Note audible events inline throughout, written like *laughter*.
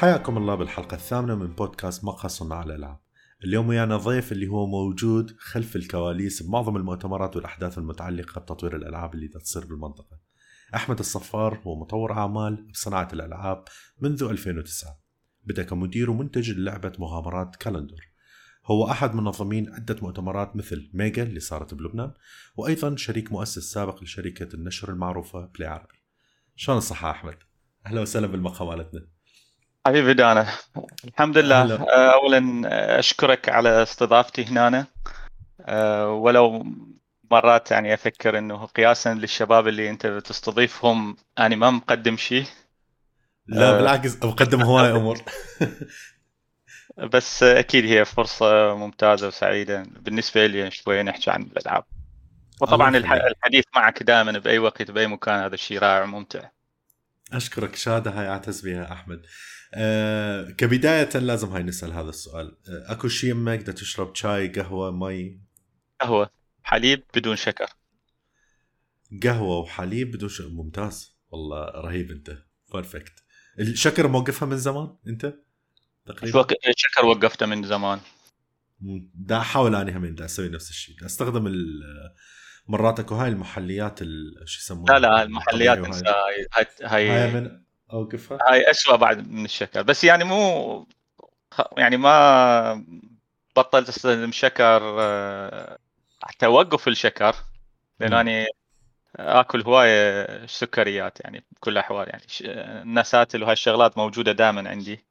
حياكم الله بالحلقة الثامنة من بودكاست مقهى صناع الألعاب. اليوم ويانا ضيف اللي هو موجود خلف الكواليس بمعظم المؤتمرات والأحداث المتعلقة بتطوير الألعاب اللي تصير بالمنطقة. أحمد الصفار هو مطور أعمال بصناعة الألعاب منذ 2009 بدأ كمدير ومنتج للعبة مغامرات كالندر. هو أحد منظمين عدة مؤتمرات مثل ميجا اللي صارت بلبنان وأيضا شريك مؤسس سابق لشركة النشر المعروفة بلاي عربي. شلون الصحة أحمد؟ أهلا وسهلا بالمقهى مالتنا. حبيبي دانا. الحمد لله. هلا. آه، اولا آه، أشكرك على استضافتي هنا آه، ولو مرات يعني أفكر إنه قياسا للشباب اللي أنت بتستضيفهم أنا ما مقدم شيء. لا. بالعكس مقدم هواي أمور. *laughs* بس أكيد هي فرصة ممتازة وسعيدة بالنسبة لي شوي نحكي عن الألعاب. وطبعا. الحديث معك دائما بأي وقت بأي مكان هذا الشيء رائع وممتع. أشكرك. شهادة هاي أعتز بها أحمد. أه كبداية لازم هاي نسأل هذا السؤال. أه أكو شيء يمك تشرب شاي قهوة مي؟ قهوة حليب بدون شكر. قهوة وحليب بدون شيء ممتاز. والله رهيب أنت. perfect الشكر موقفها من زمان أنت؟ تقريبا. شكر وقفته من زمان. دا احاول اني همين دا أسوي نفس الشيء دا أستخدم مرات أكو هاي المحليات ال- شو يسمونها لا لا المحليات إنسى. هاي هاي هاي من أوقفها؟ هاي أسوأ بعد من الشكر. بس يعني مو يعني ما بطلت أستخدم شكر آه، حتى اوقف الشكر لأن. اني آكل هواية سكريات يعني بكل الاحوال يعني. النساتل وهاي الشغلات موجودة دائما عندي.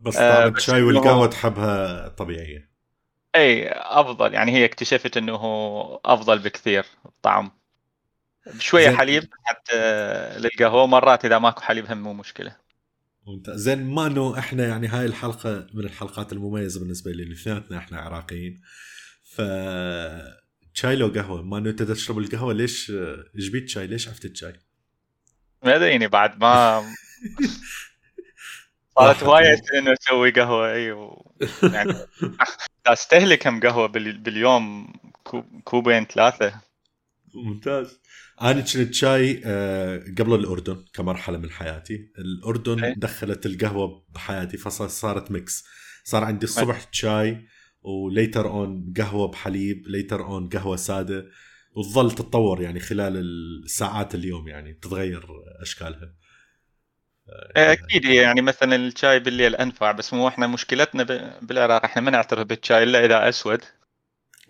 بس آه، طعم الشاي والقهوة تحبها طبيعية. إي أفضل. يعني هي اكتشفت إنه أفضل بكثير الطعم شوية زين. حليب حتى للقهوة مرات إذا ماكو حليب هم مو مشكلة. ممتاز. زين ما إنه إحنا يعني هاي الحلقة من الحلقات المميزة بالنسبة لي اثنيناتنا إحنا عراقيين. ف شاي لو قهوة ما إنه أنت تشرب القهوة ليش جبت شاي؟ ليش عفتت شاي ما أدري بعد ما *laughs* صارت اليوم. إنه أسوي قهوة إي و... يعني *laughs* استهلك كم بال... باليوم كوب... كوبين ثلاثة. ممتاز. أنا كنت شاي آه، قبل الأردن كمرحلة من حياتي. الأردن. دخلت القهوة بحياتي فصارت mix. صار عندي الصبح شاي و later on قهوة بحليب later on قهوة سادة. وتظل تتطور يعني خلال الساعات اليوم يعني تتغير أشكالها. أكيد هي يعني مثلا الشاي بالليل أنفع بس مو إحنا مشكلتنا. بالعراق إحنا ما نعترف بالشاي إلا إذا أسود.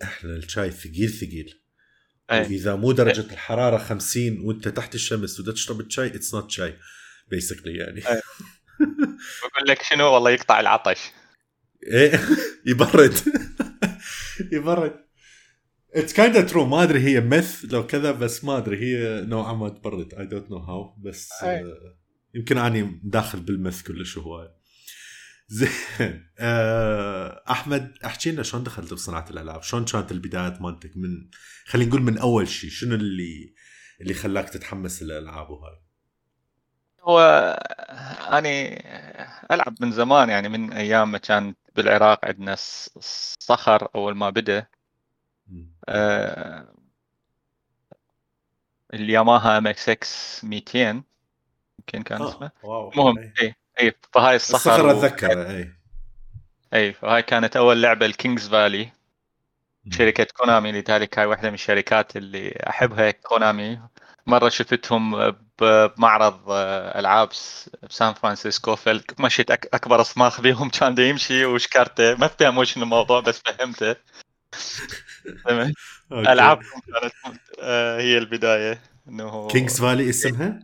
إحنا الشاي ثقيل ثقيل. إيه. وإذا مو درجة الحرارة 50 وأنت تحت الشمس ودا تشرب الشاي it's not شاي basically يعني. إيه. *laughs* بقول لك شنو؟ والله يقطع العطش. إيه. *laughs* يبرد. *laughs* يبرد. it's kind true ما أدري هي myth لو كذا بس ما أدري هي نوعا ما تبرد. I don't know how بس أي. آه، يمكن أني داخل بال myth كلش هواي. زين *laughs* آه، أحمد أحكي لنا شلون دخلت بصناعة الألعاب؟ شلون كانت البدايات مالتك؟ من خلينا نقول من أول شيء شنو اللي اللي خلاك تتحمس للألعاب وهاي؟ هو أني ألعب من زمان يعني من أيام ما كان بالعراق عندنا الص- الصخر أول ما بدأ. آه، الياماها ام إكس إكس 200 يمكن كان آه، اسمه المهم. إي إي فهاي الصخر الصخر و- أتذكره إي إي فهاي كانت أول لعبة ال King's Valley. شركة كونامي لذلك هاي واحدة من الشركات اللي أحبها كونامي مرة شفتهم ب- بمعرض آه، ألعاب بسان فرانسيسكو فمشيت أكبر صماخ بيهم *laughs* كان يمشي وشكرته ما فهم شنو الموضوع بس فهمته. *laughs* ألعابهم كانت آه، هي البداية إنه King's Valley اسمها؟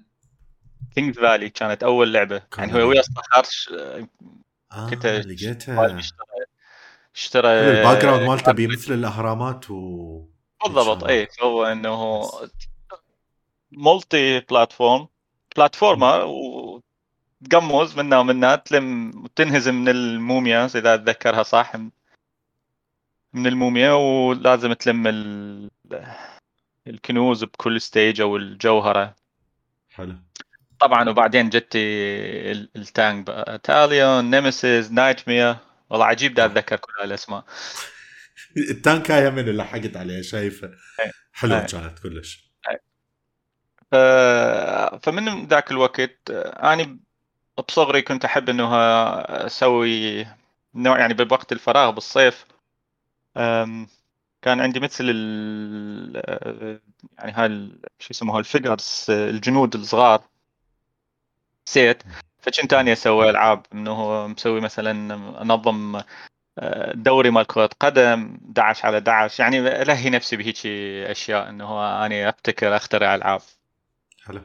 King's Valley كانت أول لعبة. يعني هو ويا الصخر ش- آه كنت لقيتها. اشترى اشترى ال background مالته بمثل الأهرامات و بالضبط. اي هو إنه مولتي بلاتفورم. بلاتفورمر وتقمز منا ومنا تلم وتنهزم من الموميا إذا اتذكرها صح من الموميا ولازم تلم ال... الكنوز بكل ستيج أو الجوهرة. حلو. طبعا وبعدين ال- التانك بقى. تاليون نيمسيس نايت مير والله عجيب دا أتذكر كل هالأسماء. التانكايه من اللي لحقت عليها شايفه. إيه. حلوة إيه. كانت كلش. ف... فمن ذاك الوقت أني بصغري كنت أحب إنه أسوي نوع يعني بوقت الفراغ بالصيف. كان عندي مثل ال يعني هاي شو يسموها الفيجرز الجنود الصغار. سيت فكنت اني أسوي ألعاب إنه مسوي مثلا انظم آه، دوري مال كرة قدم 11 على 11 يعني الهي نفسي بهيك أشياء إنه اني أبتكر أخترع ألعاب. حلو.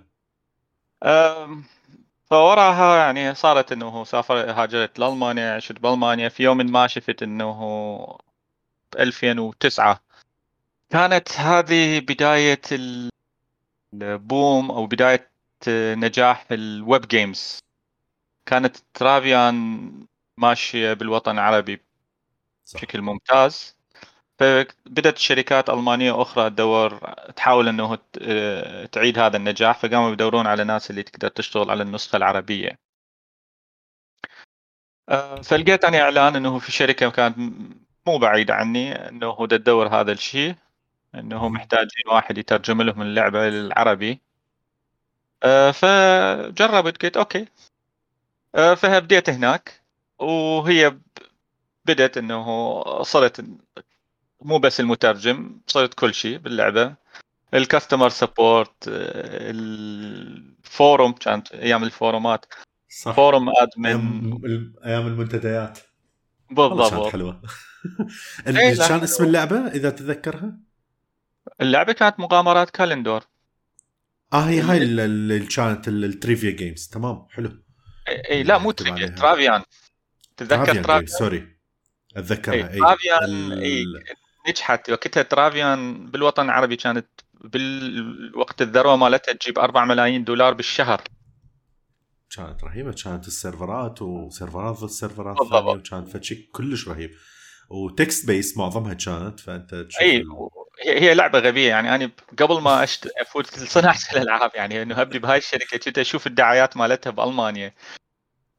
فوراها يعني صارت إنه سافر هاجرت لألمانيا عشت بألمانيا. في يوم ما شفت إنه ب 2009 كانت هذه بداية ال boom أو بداية نجاح ال web games كانت Travian ماشية بالوطن العربي صح. بشكل ممتاز. فبدت شركات ألمانية أخرى تدور تحاول أنه ت- تعيد هذا النجاح فقاموا يدورون على ناس اللي تقدر تشتغل على النسخة العربية. آه، فلقيت أنا إعلان أنه في شركة كانت مو بعيدة عني دا تدور هذا الشيء مهم. محتاجين واحد يترجم لهم اللعبة للعربي آه، فجربت قلت okay. آه، فبديت هناك. وهي ب- بدت أنه صرت مو بس المترجم صرت كل شيء باللعبة. ال customer support ال forum كانت أيام الفورمات. صح. forum admin أيام الم- أيام المنتديات. والله كانت بالضبط حلوة. إيه، *laughs* كان. اسم اللعبة إذا تتذكرها؟ اللعبة كانت مغامرات كالندور. آه هي هاي ال- ال- اللي كانت ال- التريفيا games تمام؟ حلو. اي لا مو trivia. ترافيان تتذكر ترافيان sorry أتذكرها. إي ترافيان إي نجحت. وقتها ترافيان بالوطن العربي كانت بالوقت الذروة مالتها تجيب 4 ملايين دولار بالشهر. كانت رهيبة. كانت السيرفرات وسيرفرات ضد سيرفرات بالضبط. ثانية وكان فشي كلش رهيب. و text based معظمها كانت فأنت تشوف إي هي هي لعبة غبية يعني. أنا قبل ما أشت... أفوت صناعه *laughs* الألعاب يعني. إنه ابدي بهاي الشركة كنت أشوف الدعايات مالتها بألمانيا.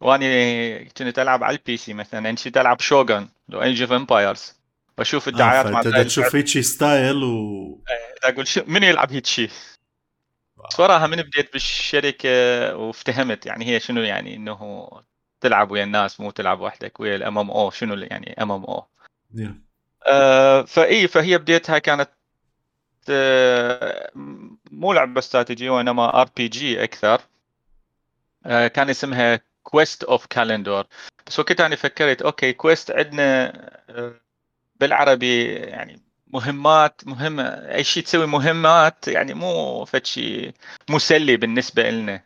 واني كنت ألعب على ال PC مثلا. يعني كنت ألعب شوغن لو ايج اوف امبايرز واشوف الدعايات آه مال فأنت هاي دا تشوف هيك ستايل و اللعبة. أقول شو من يلعب هيك شيء صراحة من بديت بالشركة وافتهمت يعني هي شنو يعني إنه تلعب ويا الناس مو تلعب وحدك ويا ال MMO شنو يعني MMO. آه، فإي فهي بديتها كانت آه، مو لعبة استراتيجية وإنما RPG أكثر. آه، كان اسمها كويست اوف كالندور بس وقتها أنا فكرت okay quest عندنا آه، بالعربي يعني مهمات مهمة أي شيء تسوي مهمات يعني مو فد شيء مسلي بالنسبة لنا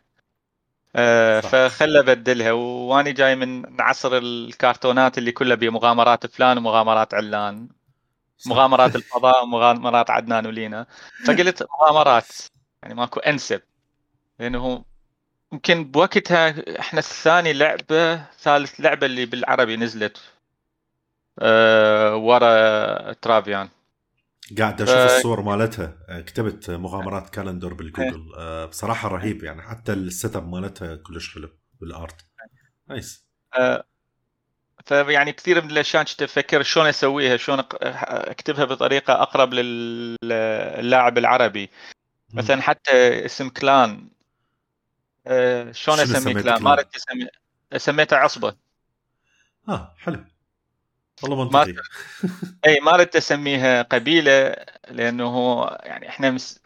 آه،. فخلى بدلها واني جاي من عصر الكرتونات اللي كلها بمغامرات فلان ومغامرات علان. صح. مغامرات *laughs* الفضاء ومغامرات عدنان ولينا. فقلت مغامرات يعني ماكو انسب. لأنه يمكن بوقتها إحنا الثاني لعبة ثالث لعبة اللي بالعربي نزلت. أه ورا ترافيان. قاعد أشوف ف- الصور مالتها. آه، كتبت مغامرات كالندر بالجوجل. آه، بصراحة رهيب يعني. حتى ال setup مالتها كلش حلو بال art. nice. أه فيعني كثير من الأشياء كنت أفكر شلون أسويها شلون أكتبها بطريقة أقرب للاعب العربي. مثلا حتى اسم clan. أه شلون أسمي clan؟ ما أسمي. سميته عصبة. آه حلو. والله ما منطقي. اي ما ردت أسميها قبيلة لأنه يعني إحنا مس...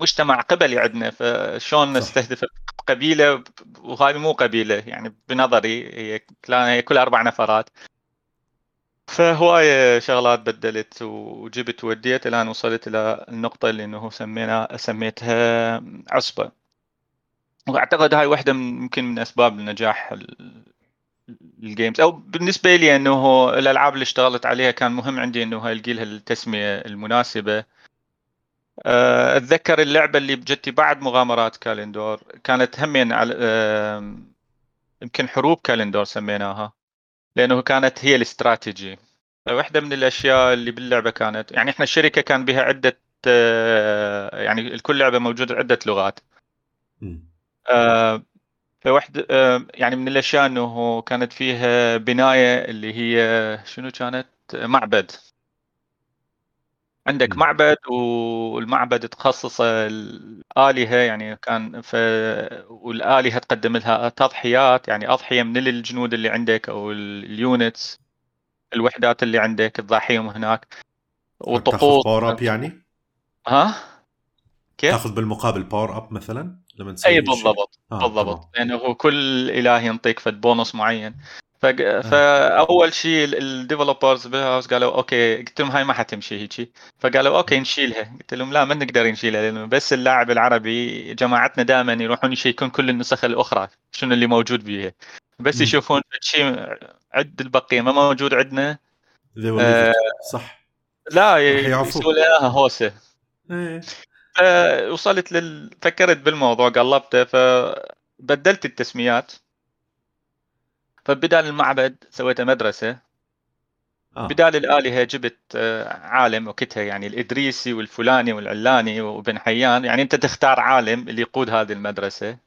مجتمع قبلي عندنا فشلون. نستهدف قبيلة؟ وهذه مو قبيلة يعني بنظري هي هي كل أربع نفرات. فهواية شغلات بدلت وجبت وديت الآن وصلت إلى النقطة اللي إنه سمينا سميتها عصبة. وأعتقد هاي واحدة من يمكن من أسباب النجاح ال- الجيمز أو بالنسبة لي إنه الألعاب اللي اشتغلت عليها كان مهم عندي إنه القي لها التسميه المناسبة. أه، أتذكر اللعبة اللي بجتي بعد مغامرات كالندور كانت همين على يمكن حروب كالندور سميناها لأنه كانت هي الاستراتيجي. واحدة من الأشياء اللي باللعبة كانت يعني إحنا الشركة كان بها عدة أه، يعني كل لعبة موجودة عدة لغات. مم. آه، يعني من الأشياء أنه كانت فيها بناية اللي هي شنو كانت معبد عندك. معبد والمعبد تخصص الآلهة يعني كان ف والآلهة تقدم لها تضحيات يعني أضحية من الجنود اللي عندك أو اليونتس الوحدات اللي عندك تضحيهم هناك وطقوس power up يعني ها كيف؟ تاخذ بالمقابل power up مثلا لما تسوي أي؟ بالضبط آه، بالضبط. تمام. لأنه هو كل إله ينطيك فد بونص معين. فق... فأول شيء ال developers بال house قالوا okay. قلت لهم هاي ما حتمشي هيجي فقالوا okay نشيلها. قلت لهم لا ما نقدر نشيلها لأنه بس اللاعب العربي جماعتنا دائما يروحون يشيكون كل النسخ الأخرى شنو اللي موجود بيها. بس. يشوفون شيء عد البقية ما موجود عندنا. آه،. صح. لا. يسوون لنا هوسة. آه، وصلت لل... فكرت بالموضوع قلبته فبدلت التسميات. فبدال المعبد سويته مدرسة. آه. بدال الآلهة جبت آه، عالم وقتها يعني الإدريسي والفلاني والعلاني وابن حيان. يعني أنت تختار عالم اللي يقود هذه المدرسة.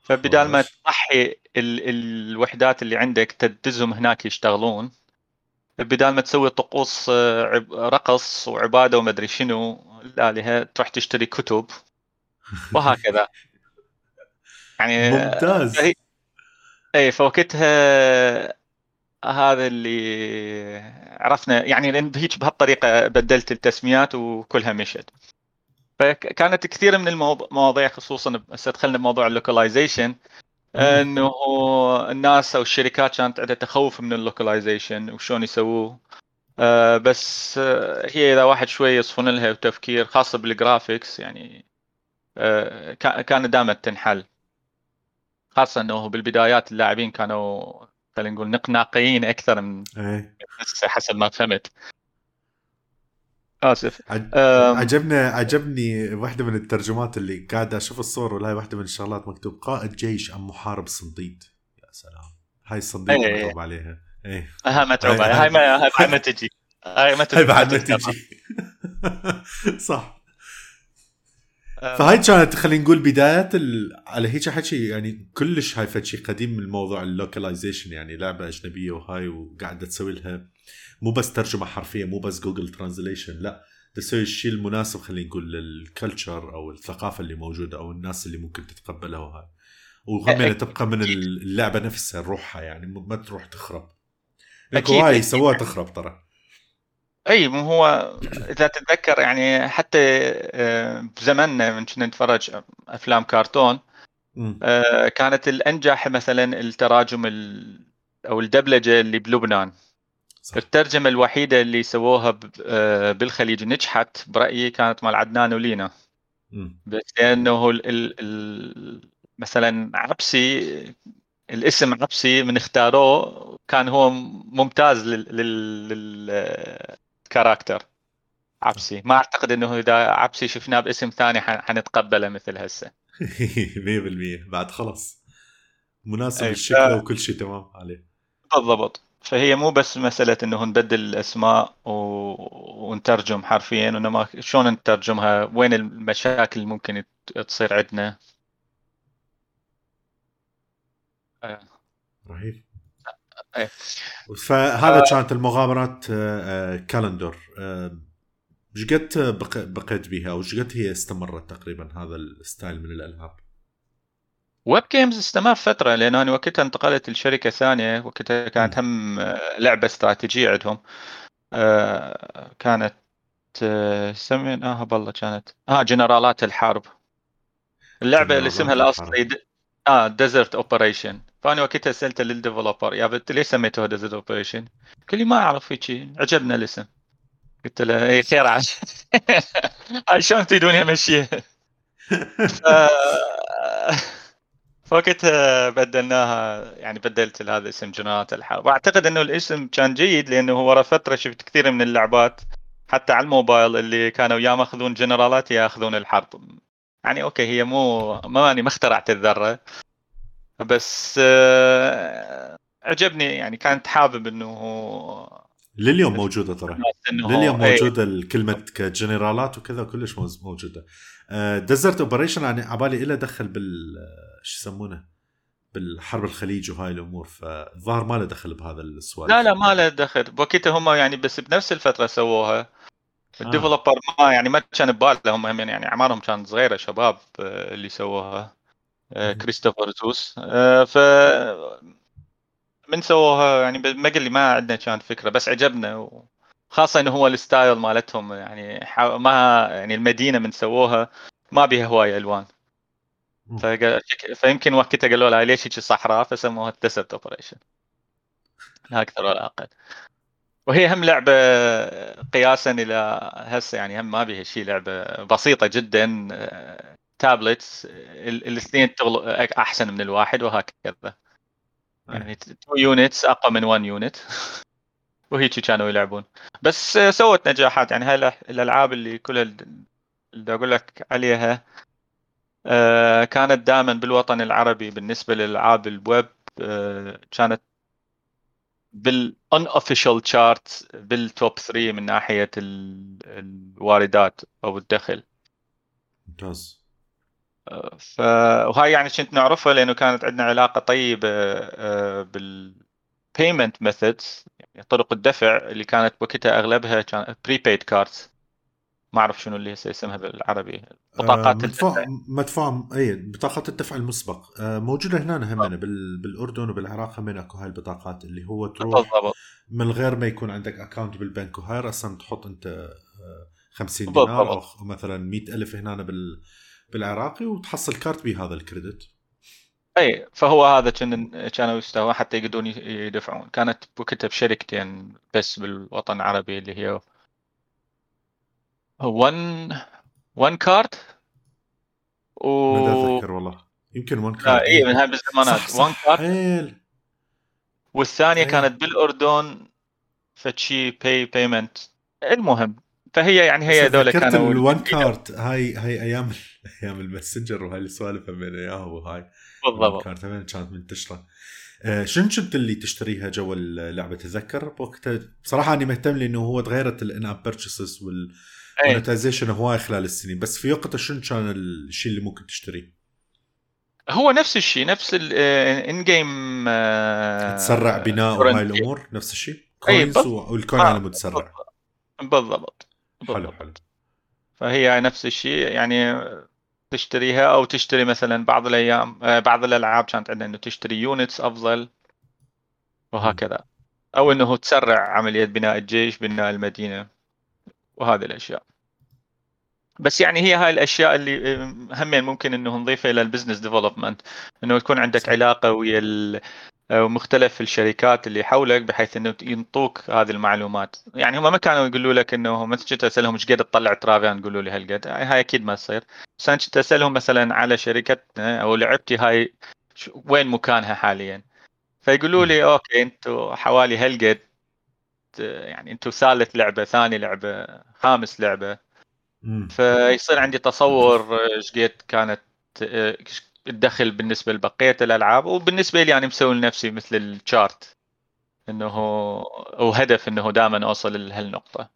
فبدال ما. تضحي ال... الوحدات اللي عندك تدزهم هناك يشتغلون. بدال ما تسوي طقوس آه، رقص وعبادة ومدري شنو الآلهة تروح تشتري كتب. *laughs* وهكذا. يعني ممتاز. فهي- اي فوقتها هذا اللي عرفنا. يعني لأن هيك بهالطريقة بدلت التسميات وكلها مشت. فكانت كثير من المواضيع خصوصا هسه دخلنا بموضوع ال localization انه الناس أو الشركات كانت عندها تخوف من ال localization وشلون يسووه. آه، بس آه، هي إذا واحد شوي يصفون لها وتفكير خاصة بال graphics يعني آه، كا- كانت دائما تنحل. خاصة إنه بالبدايات اللاعبين كانوا خلينا نقول نقناقيين أكثر من هسه حسب ما فهمت. آسف. عج... أم، عجبني عجبني واحدة من الترجمات اللي قاعد أشوف الصور ولا هاي واحدة من الشغلات مكتوب قائد جيش أم محارب صنديد. يا سلام. هاي الصنديد إيه. مكتوب عليها. إيه. هاي متعوبه هاي- هاي ما هاي ما تجي. هاي ما هاي بعد ما. تجي. *laughs* صح. فهاي كانت خلينا نقول بدايات ال... على هيك حكي يعني كلش هاي فد شيء قديم من موضوع ال localization يعني لعبة أجنبية وهاي وقاعدة تسوي لها مو بس ترجمة حرفية مو بس Google translation لا تسوي الشيء المناسب خلينا نقول لل culture أو الثقافة اللي موجودة أو الناس اللي ممكن تتقبلها وهاي يعني تبقى من اللعبه نفسها روحها يعني ما تروح تخرب أكيد، هواي أكيد. سووها تخرب ترى اي مو هو اذا تتذكر يعني حتى بزمننا من كنا نتفرج افلام كرتون كانت الانجح مثلا التراجم ال- أو الدبلجه اللي بلبنان صح. الترجمة الوحيدة اللي سووها ب- آه، بالخليج نجحت برأيي كانت مال عدنان ولينا. بس لأنه ال ال ال مثلا عبسي الاسم عبسي من اختاروه كان هو ممتاز لل لل لل- الكاركتر عبسي. ما أعتقد إنه إذا عبسي شفناه باسم ثاني حنتقبله مثل هسه. *laughs* 100% بعد خلص مناسب الشكل وكل شيء تمام عليه. بالضبط. فهي مو بس مسألة إنه نبدل الأسماء و... ونترجم حرفيا وانما شلون نترجمها؟ وين المشاكل اللي ممكن تصير عندنا؟ رهيب. إيه. فهذا كانت المغامرات آه، آه، كالندر. آه، إيش قد بق- بقيت بها أو إيش قد هي استمرت تقريبا هذا الستايل من الألعاب؟ web games استمر فترة لأن أنا وقتها انتقلت لشركة ثانية وقتها كانت. هم آه، لعبة استراتيجية عندهم. آه، كانت آه، سميناها بالله كانت. آه جنرالات الحرب. اللعبة اللي اسمها د... آه ديزرت اوبريشن فأنا وقتها سألت لل developer يا بنت ليش سميتوها ديزرت اوبريشن؟ قال لي ما أعرف هيك عجبنا الاسم. قلت له اي خير *laughs* شلون تريدون امشيها؟ *laughs* فوقتها بدلناها يعني بدلت هذا اسم جنرالات الحرب. واعتقد إنه الاسم كان جيد لأنه ورا فترة شفت كثير من اللعبات حتى على الموبايل اللي كانوا يا ماخذون جنرالات يا ياخذون الحرب. يعني okay هي مو ما ماني ما اخترعت الذرة بس آه، عجبني يعني كانت حابب إنه لليوم موجودة ترى. إنه لليوم إيه، موجودة الكلمة كجنرالات وكذا كلش موجودة. ديزرت اوبريشن يعني عبالي إله دخل بال شو يسمونه بالحرب الخليج وهاي الأمور. فالظاهر ما له دخل بهذا السؤال لا لا ما له دخل. بوقتها هم يعني بس بنفس الفترة سووها. ال developer ما يعني ما كان بباله. هم يعني أعمارهم كانت صغيرة شباب آه، اللي سووها آه،. كريستوفر زوس. آه، ف من سووها يعني ما قال لي ما عندنا كانت فكرة بس عجبنا. خاصه إنه هو الستايل مالتهم يعني ما يعني المدينة من سووها ما بيها هواية ألوان. فيمكن وقتها قالوا لها ليش هيك صحراء؟ فسموها Desert Operations لا أكثر ولا أقل. وهي هم لعبة قياسا إلى هسه يعني هم ما بيها شيء لعبة بسيطة جدا آه، tablets ال- الاثنين تغل- أحسن من الواحد وهكذا. يعني 2 units أقوى من 1 unit *laughs* وهيك كانوا يلعبون. بس آه، سوت نجاحات. يعني هاي الألعاب اللي كلها ال- اللي أقول لك عليها آه، كانت دائما بالوطن العربي بالنسبة للألعاب الويب آه، كانت بال unofficial chart بال top 3 من ناحية ال- الواردات أو الدخل. ممتاز. ف وهاي يعني كنت نعرفها لأنه كانت عندنا علاقة طيبة آه، بال payment methods يعني طرق الدفع اللي كانت وقتها أغلبها كان prepaid cards. ما أعرف شنو اللي هسه اسمها بالعربي. آه، بطاقات مدفوع الدفع. مدفوع إي بطاقات الدفع المسبق. آه، موجودة هنا همنا بال... بالأردن وبالعراق همين أكو هاي البطاقات اللي هو تروح بالضبط. من غير ما يكون عندك اكونت بالبنك. وهاي أصلا تحط أنت آه، 50 بالضبط. دينار أو مثلا 100 ألف هنا بال... بالعراقي وتحصل كارت بهذا ال credit. إي فهو هذا كان كانوا يستوى حتى يقدرون يدفعون. كانت وقتها بشركتين بس بالوطن العربي اللي هي one one card و أتذكر والله. يمكن وان آه كارت اي من هاي بالزمانات ون كارد حيل. والثانية إيه. كانت بالاردن فتشي by payment المهم فهي يعني هي هذول كانوا ال one card هاي هاي أيام *laughs* أيام الماسنجر وهاي السوالف بين إياها وهاي. بالضبط كارت كانت منتشره آه، شنو كنت اللي تشتريها جو اللعبة؟ تتذكر بوقتها بصراحة اني مهتم لأنه هو تغيرت الان in-app purchases اي وال monetization هواي خلال السنين بس في وقتها شنو كان الشيء اللي ممكن تشتريه؟ هو نفس الشيء نفس الان game تسرع بناء وهاي الأمور؟ نفس الشيء؟ coins بس- وال coin آه، على متسرع بالضبط. حلو حلو. فهي نفس الشيء يعني تشتريها أو تشتري مثلا بعض الأيام آه، بعض الألعاب كانت عندنا إنه تشتري units أفضل وهكذا. أو إنه تسرع عملية بناء الجيش بناء المدينة وهذه الأشياء. بس يعني هي هاي الأشياء اللي آه، همين ممكن إنه نضيفها إلى ال business development إنه يكون عندك. علاقة ويا آه، مختلف الشركات اللي حولك بحيث إنه ينطوك هذه المعلومات. يعني هم ما كانوا يقولوا لك إنه مثلا كنت أسألهم إيش قد تطلع ترافيان يقولوا لي هالقد. هاي أكيد ما تصير. بس أنا كنت أسألهم مثلا على شركتنا أو لعبتي هاي وين مكانها حاليا. فيقولوا لي okay أنتم حوالي هالقد آه، يعني أنتم ثالث لعبة ثاني لعبة خامس لعبة. فيصير عندي تصور إيش قد كانت آه، الدخل بالنسبة لبقية الألعاب وبالنسبة لي أنا مسوي لنفسي مثل ال chart إنه أو هدف إنه دائما أوصل لهالنقطة.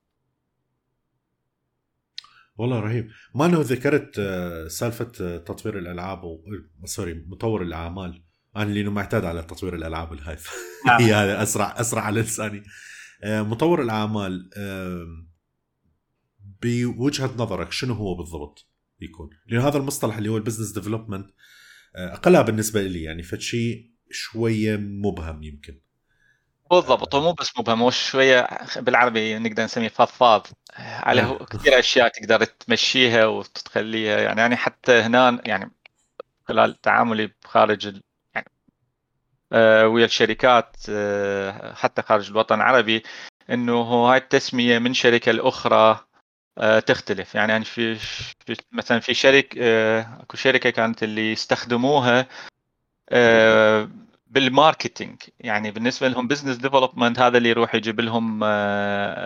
والله رهيب. ما انه ذكرت آه، سالفة آه، تطوير الألعاب و... آه، sorry مطور الأعمال. أنا لأنه معتاد على تطوير الألعاب والهايف *laughs* نعم. هي هذا أسرع أسرع على لساني. آه، مطور الأعمال بوجهة نظرك شنو هو بالضبط يكون؟ لأنه هذا المصطلح اللي هو ال business development أقلها بالنسبة لي يعني فشي شوية مبهم يمكن بالضبط هو مو بس مبهم هو شوية بالعربي نقدر نسميه فضفاض على إيه. هو كثير أشياء تقدر تمشيها وتخليها يعني يعني حتى هنا يعني خلال تعاملي بخارج ال... يعني آه، ويا الشركات آه، حتى خارج الوطن العربي إنه هاي التسمية من شركة لأخرى آه، تختلف. يعني يعني في, في مثلا في شركة آه، اكو شركة كانت اللي يستخدموها آه، بال marketing. يعني بالنسبة لهم business development هذا اللي يروح يجيب لهم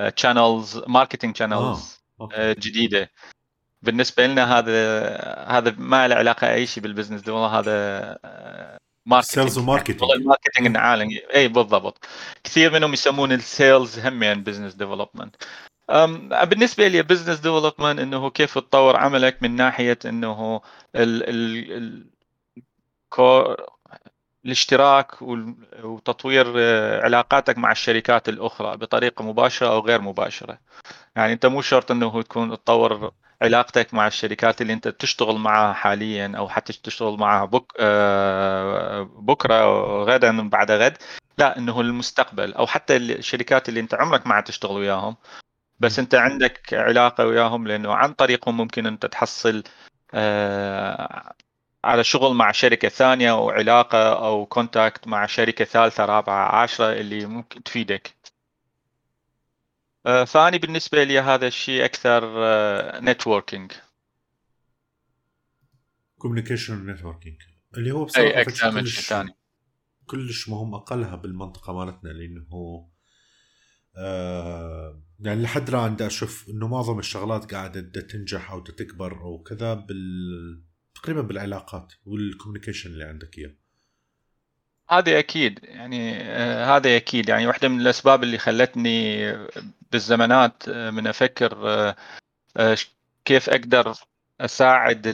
channels marketing channels okay. جديدة. بالنسبة لنا هذا هذا ما له علاقة أي شيء بال business development هذا marketing sales و marketing والله ال marketing العالمي. اي بالضبط. كثير منهم يسمون ال sales هم يعني business development بالنسبة لي business development إنه كيف تطور عملك من ناحية إنه ال ال ال الاشتراك وتطوير آه، علاقاتك مع الشركات الأخرى بطريقة مباشرة أو غير مباشرة. يعني أنت مو شرط إنه تكون تطور علاقتك مع الشركات اللي أنت تشتغل معها حاليا أو حتى تشتغل معها بك آه، بكرة غدا بعد غد. لا إنه المستقبل أو حتى الشركات اللي أنت عمرك ما تشتغل وياهم. بس انت عندك علاقة وياهم لأنه عن طريقهم ممكن أنت تحصل آه، على شغل مع شركة ثانية أو علاقة أو كونتاكت مع شركة ثالثة رابعة عاشرة اللي ممكن تفيدك. آه، فاني بالنسبة لي هذا الشيء أكثر networking communication networking اللي هو من شيء ثاني. كلش مهم أقلها بالمنطقة مالتنا لأنه آه يعني لحد الآن بدي أشوف إنه معظم الشغلات قاعدة تنجح أو تكبر أو كذا بال تقريبا بالعلاقات وال communication اللي عندك إياه. هذا أكيد يعني آه هذا أكيد. يعني واحدة من الأسباب اللي خلتني بالزمانات آه من أفكر آه كيف أقدر أساعد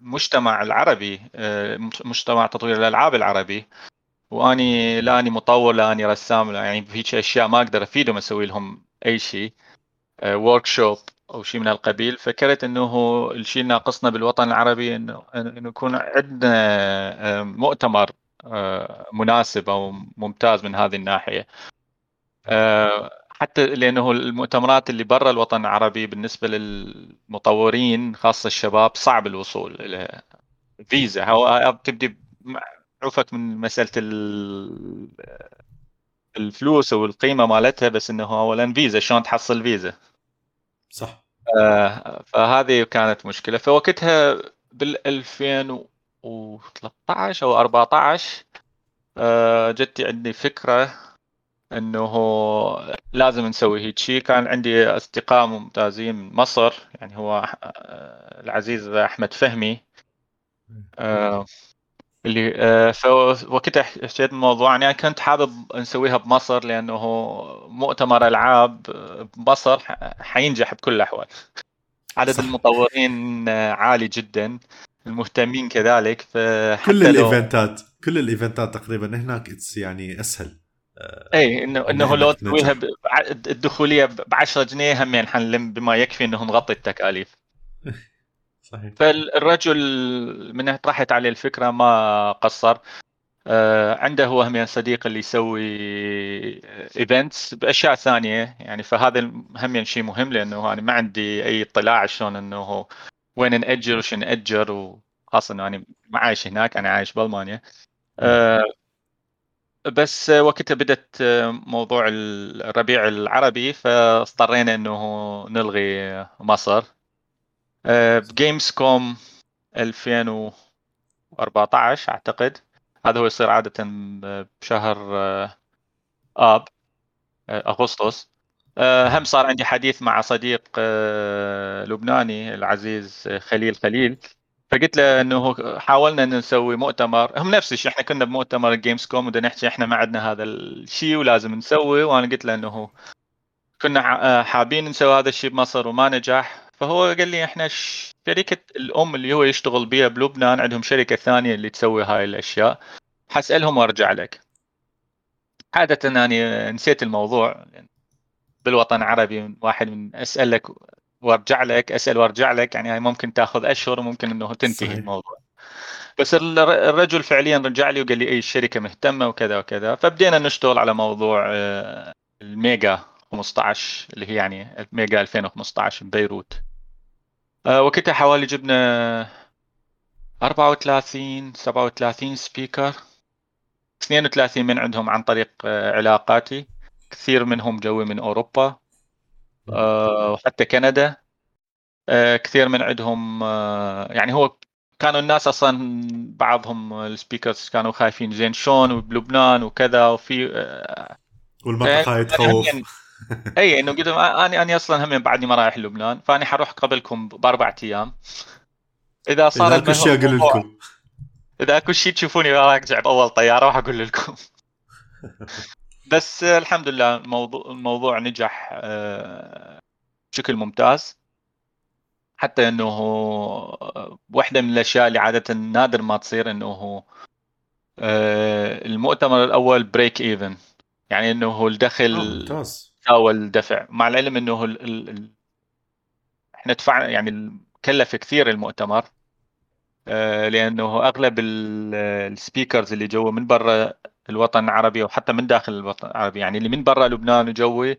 المجتمع العربي مجتمع تطوير الألعاب العربي. وأني لا أني مطور لا أني رسام لا يعني في أشياء ما أقدر افيدهم أسوي لهم أي شيء ورك شوب أو شيء من هالقبيل. فكرت إنه الشيء ناقصنا بالوطن العربي انه إنه يكون عندنا آه، مؤتمر آه، مناسب أو ممتاز من هذه الناحية. آه، حتى لأنه المؤتمرات اللي برا الوطن العربي بالنسبة للمطورين خاصة الشباب صعب الوصول إلى فيزا. هو بتبدي عفك من مسألة الفلوس أو القيمة مالتها بس إنه اولا فيزا شلون تحصل فيزا. صح. آه فهذه كانت مشكلة. فوقتها بال 2013 أو 14 آه جتي عندي فكرة إنه لازم نسوي هيك شيء كان عندي أصدقاء ممتازين من مصر يعني هو آه، العزيز أحمد فهمي. آه اللي آه فوقتها حكيت الموضوع يعني كنت حابب نسويها بمصر لأنه مؤتمر ألعاب بمصر حينجح بكل الأحوال. عدد صح. المطورين عالي جدا المهتمين كذلك فحتى كل الإيفنتات كل الإيفنتات تقريبا هناك يعني أسهل. اي إنه إنه لو تسويها الدخولية ب 10 جنيه همين حنلم بما يكفي إنه نغطي التكاليف. صحيح. فالرجل من طرحت عليه الفكرة ما قصر. آه عنده هو هم صديق اللي يسوي events بأشياء ثانية. يعني فهذا هم شيء مهم لأنه أنا ما عندي أي اطلاع شلون إنه وين ناجر وش ناجر وخاصة إنه أنا ما عايش هناك أنا عايش بألمانيا. آه بس وقتها بدت موضوع الربيع العربي فاضطرينا إنه نلغي مصر. بجيمز كوم 2014 أعتقد. هذا هو يصير عادة بشهر آه، آب آه، أغسطس. آه، هم صار عندي حديث مع صديق لبناني العزيز خليل خليل. فقلت له إنه حاولنا ان نسوي مؤتمر. هم نفس الشيء إحنا كنا بمؤتمر Gamescom بدنا نحكي إحنا ما عندنا هذا الشيء ولازم نسوي. وأنا قلت له إنه كنا حابين نسوي هذا الشيء بمصر وما نجح. فهو قال لي إحنا شركة الأم اللي هو يشتغل بها بلبنان عندهم شركة ثانية اللي تسوي هاي الأشياء. حسألهم وأرجع لك. عادة أنا نسيت الموضوع بالوطن العربي واحد من اسالك وأرجع لك أسأل وأرجع لك يعني هاي ممكن تأخذ أشهر وممكن إنه تنتهي صحيح. الموضوع. بس الرجل فعليا رجع لي وقال لي اي الشركة مهتمة وكذا وكذا. فبدينا نشتغل على موضوع آه، ال MEGA. 15 اللي هي يعني ال MEGA 2015 ببيروت آه، وقتها حوالي جبنا 34 37 speaker. 32 من عندهم عن طريق آه، علاقاتي. كثير منهم جوي من أوروبا آه، وحتى كندا. كثير من عندهم يعني هو كانوا الناس أصلا بعضهم السبيكرز كانوا خايفين زين شلون بلبنان وكذا وفي والمنطقة تخوف *laughs* اي إنه قلت أنا أنا أصلا هم بعدني ما رايح لبنان فاني حروح قبلكم بأربع أيام. إذا صار إذا كل شيء أقول لكم. إذا كل شيء تشوفوني راجع بأول طيارة راح أقول لكم. *laughs* بس الحمد لله الموضوع الموضوع نجح آه، بشكل ممتاز. حتى إنه واحدة من الأشياء اللي عادة نادر ما تصير إنه آه، المؤتمر الأول break even يعني إنه الدخل آه ممتاز. ساوى الدفع مع العلم إنه ال... ال... إحنا دفعنا يعني كلف كثير المؤتمر آه، لأنه أغلب السبيكرز اللي جوا من برا الوطن العربي وحتى من داخل الوطن العربي يعني اللي من برا لبنان وجوي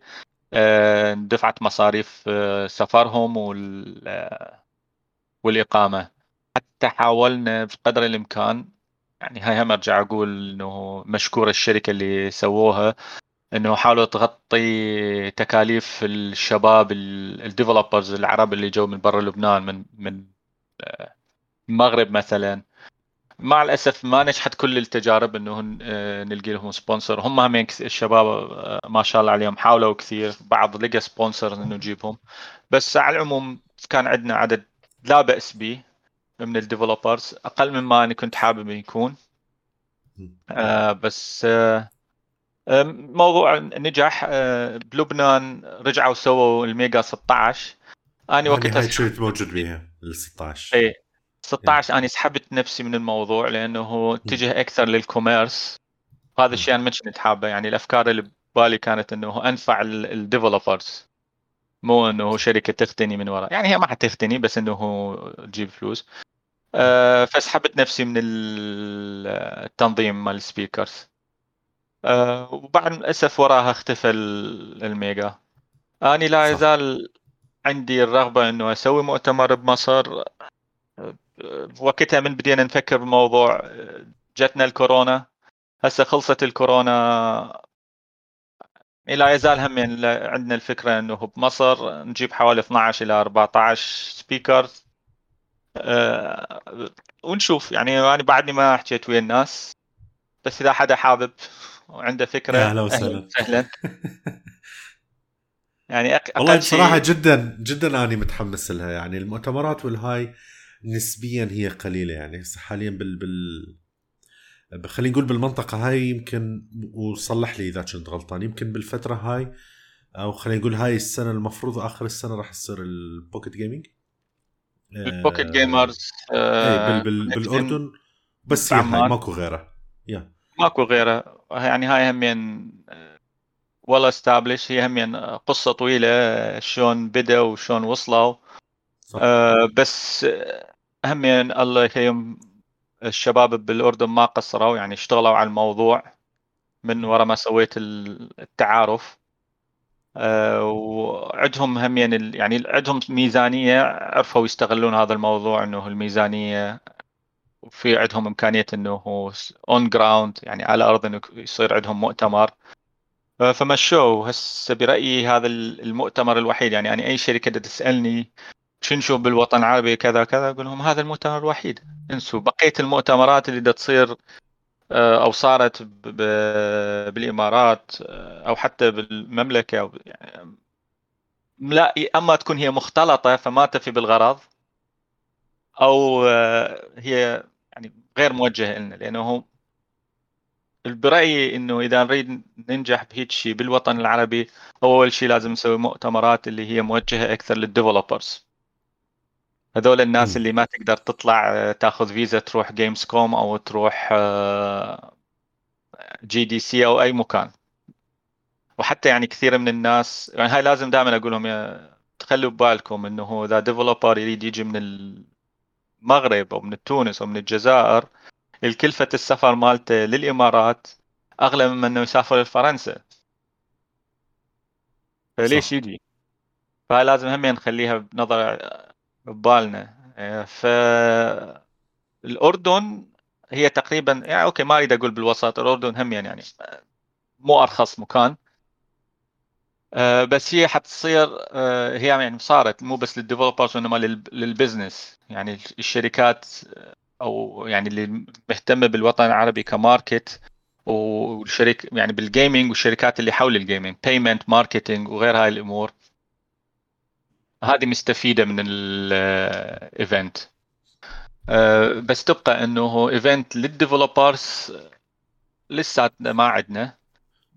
آه، دفعت مصاريف آه، سفرهم وال والإقامة. حتى حاولنا بقدر الإمكان يعني هاي هم أرجع أقول إنه مشكور الشركة اللي سووها إنه حاولوا تغطي تكاليف الشباب ال developers العرب اللي جو من برا لبنان من من المغرب مثلا. مع الأسف ما نجحت كل التجارب إنه آه، نلقي لهم sponsor هم هم الشباب آه، ما شاء الله عليهم حاولوا كثير. بعض لقى sponsor إنه نجيبهم بس على العموم كان عندنا عدد لا بأس به من ال developers أقل مما أنا كنت حابب يكون. آه بس آه موضوع نجح آه بلبنان رجعوا سووا ال MEGA 16 أنا وقتها هاي كنت موجود بيها ال 16 إيه. 16 أنا سحبت نفسي من الموضوع لأنه اتجه أكثر لل commerce. هذا الشيء أنا ما كنت حابه. يعني الأفكار اللي ببالي كانت إنه أنفع ال developers مو إنه شركة تغتني من وراء. يعني هي ما حتغتني بس إنه تجيب فلوس. أه فسحبت نفسي من التنظيم مال ال speakers أه ومع الأسف وراها اختفى ال MEGA. اني لا يزال عندي الرغبة إنه أسوي مؤتمر بمصر. وقتها من بدينا نفكر بالموضوع جتنا الكورونا. هسه خلصت الكورونا. لا يزال هم عندنا الفكرة إنه بمصر نجيب حوالي 12 إلى 14 speaker أه ونشوف. يعني أنا بعدني ما حكيت ويا الناس. بس إذا حدا حابب. وعنده فكرة. أهلا وسهلا. أهلا *laughs* يعني أق... والله بصراحة جدا جدا أنا متحمس لها. يعني المؤتمرات والهاي نسبيا هي قليلة. يعني هسه حاليا بال بال خلينا نقول بالمنطقة هاي يمكن وصحح لي إذا كنت غلطان. يمكن بالفترة هاي أو خلينا نقول هاي السنة المفروض آخر السنة راح تصير ال Pocket Gaming البوكيت جيمرز آه بال بال بالأردن. بس هي هاي ماكو غيره يا. ماكو غيره يعني هاي همين والله established هي همين قصة طويلة شلون بدأ وشلون وصلوا. آه بس همين الله يخليهم الشباب بالأردن ما قصروا يعني اشتغلوا على الموضوع من وراء ما سويت التعارف أه وعندهم همين يعني عندهم ميزانية عرفوا يستغلون هذا الموضوع إنه الميزانية وفي عندهم إمكانية إنه on ground يعني على أرض إنه يصير عندهم مؤتمر. آه، فمشوه هسه برأيي هذا المؤتمر الوحيد يعني أنا أي شركة تسألني شو نشوف بالوطن العربي كذا كذا أقول لهم هذا المؤتمر الوحيد. انسوا بقية المؤتمرات اللي تصير آه، أو صارت بالإمارات آه، أو حتى بالمملكة أو يعني لا أما تكون هي مختلطة فما تفي بالغرض أو هي يعني غير موجهه لنا لأنه برأيي إنه إذا نريد ننجح بهيك شيء بالوطن العربي أول شيء لازم نسوي مؤتمرات اللي هي موجهة أكثر لل developers هذول الناس م. اللي ما تقدر تطلع تاخذ فيزا تروح Gamescom أو تروح GDC أو أي مكان وحتى يعني كثير من الناس يعني هاي لازم دائما أقول لهم تخلوا ببالكم إنه إذا developer يريد يجي من المغرب أو من تونس أو من الجزائر الكلفة السفر مالته للإمارات أغلى مما أنه يسافر لفرنسا فليش يجي؟ فلازم هم نخليها بنظر ببالنا. ف الأردن هي تقريبا يعني okay ما أريد أقول بالوسط الأردن هم يعني مو أرخص مكان. بس هي حتصير آه، هي يعني صارت مو بس لل developers وإنما لل business يعني الشركات أو يعني اللي مهتمة بالوطن العربي ك market والشركة يعني بال gaming والشركات اللي حول ال gaming payment marketing وغير هاي الأمور. هذه مستفيدة من ال event بس تبقى إنه event لل developers لساتنا ما عندنا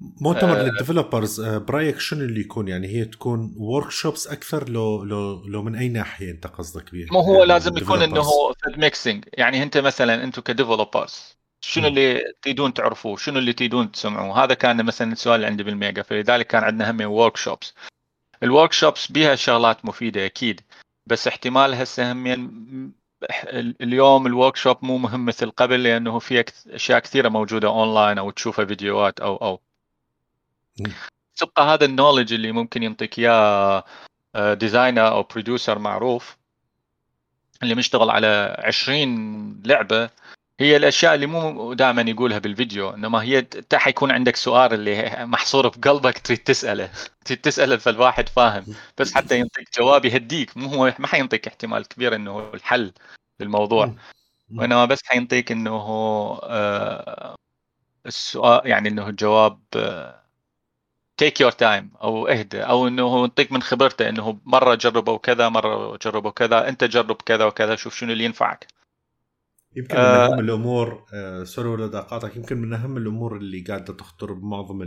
مؤتمر آه لل developers آه برأيك شنو اللي يكون؟ يعني هي تكون workshops أكثر لو لو لو من أي ناحية أنت قصدك بها مو هو يعني لازم يكون إنه فد mixing يعني أنت مثلا أنتم ك developers شنو اللي تريدون تعرفوه؟ شنو اللي تريدون تسمعوه؟ هذا كان مثلا السؤال اللي عندي بالميجا فلذلك كان عندنا هم workshops ال workshops بها شغلات مفيدة أكيد بس احتمال هسه هم اليوم ال workshop مو مهم مثل قبل لأنه في أشياء كثيرة موجودة اونلاين أو تشوفها فيديوهات أو أو تبقى هذا ال knowledge اللي ممكن يعطيك إياه designer أو producer معروف اللي مشتغل على 20 لعبة هي الأشياء اللي مو دائما يقولها بالفيديو إنما هي حيكون عندك سؤال اللي محصور بقلبك تريد تسأله *laughs* تريد تسأله فالواحد فاهم. بس حتى ينطيك جواب يهديك مو هو ما حينطيك احتمال كبير إنه الحل للموضوع. وانما بس حينطيك إنه آه السؤال يعني إنه الجواب take your time أو اهدى أو إنه يعطيك من خبرته إنه مرة جربوا كذا مرة جربوا كذا أنت جرب كذا وكذا شوف شنو اللي ينفعك. يمكن من آه. أهم الأمور آه sorry ولا أقاطعك يمكن من أهم الأمور اللي قاعدة تخطر بمعظم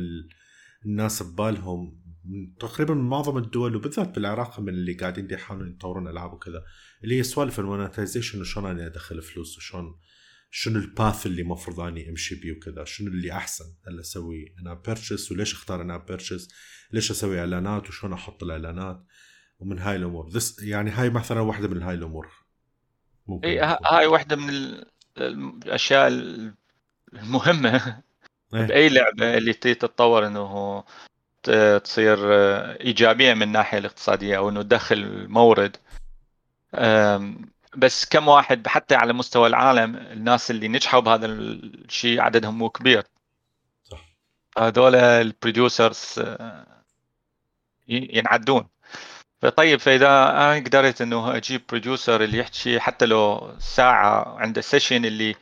الناس ببالهم تقريبا من معظم الدول وبالذات بالعراق من اللي قاعدين يحاولون يطورون ألعاب وكذا اللي هي سوالف ال monetization وشلون اني أدخل فلوس وشلون شنو ال path اللي المفروض أني أمشي بيه وكذا؟ شنو اللي أحسن؟ هل أسوي أنا purchase وليش أختار أنا purchase ليش أسوي إعلانات وشلون أحط الإعلانات؟ ومن هاي الأمور. يعني هاي مثلا واحدة من هاي الأمور. ممكن اي هاي واحدة من الأشياء المهمة. *laughs* إيه؟ بأي لعبة اللي تتطور إنه تصير إيجابية من الناحية الاقتصادية أو إنه تدخل مورد. بس كم واحد حتى على مستوى العالم الناس اللي نجحوا بهذا الشيء عددهم مو كبير. صح. هذول ال producers آه، ينعدون. فطيب فإذا أنا قدرت إنه أجيب producer اللي يحكي حتى لو ساعة عنده session اللي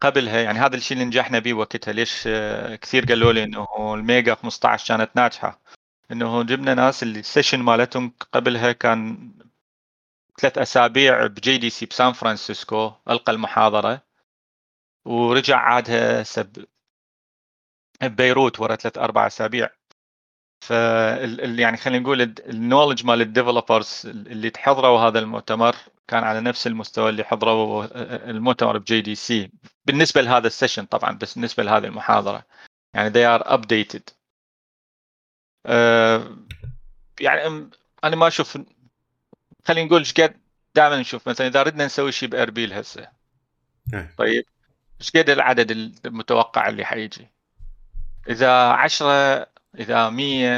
قبلها يعني هذا الشيء اللي نجحنا به وقتها ليش آه، كثير قالوا لي إنه الميجا 15 كانت ناجحة؟ إنه جبنا ناس اللي ال session مالتهم قبلها كان ثلاث أسابيع ب GDC بسان فرانسيسكو ألقى المحاضرة ورجع عادها سب ببيروت ورا ثلاث أربع أسابيع. ف يعني خلينا نقول ال knowledge مال ال developers اللي تحضروا هذا المؤتمر كان على نفس المستوى اللي حضروا المؤتمر ب GDC. بالنسبة لهذا ال session طبعا بس بالنسبة لهذه المحاضرة. يعني they are updated. أه يعني أنا ما أشوف خلينا نقول إيش قد دائما نشوف مثلا إذا ردنا نسوي شيء بأربيل هسه. إيه. طيب إيش قد العدد المتوقع اللي حيجي؟ إذا 10 إذا 100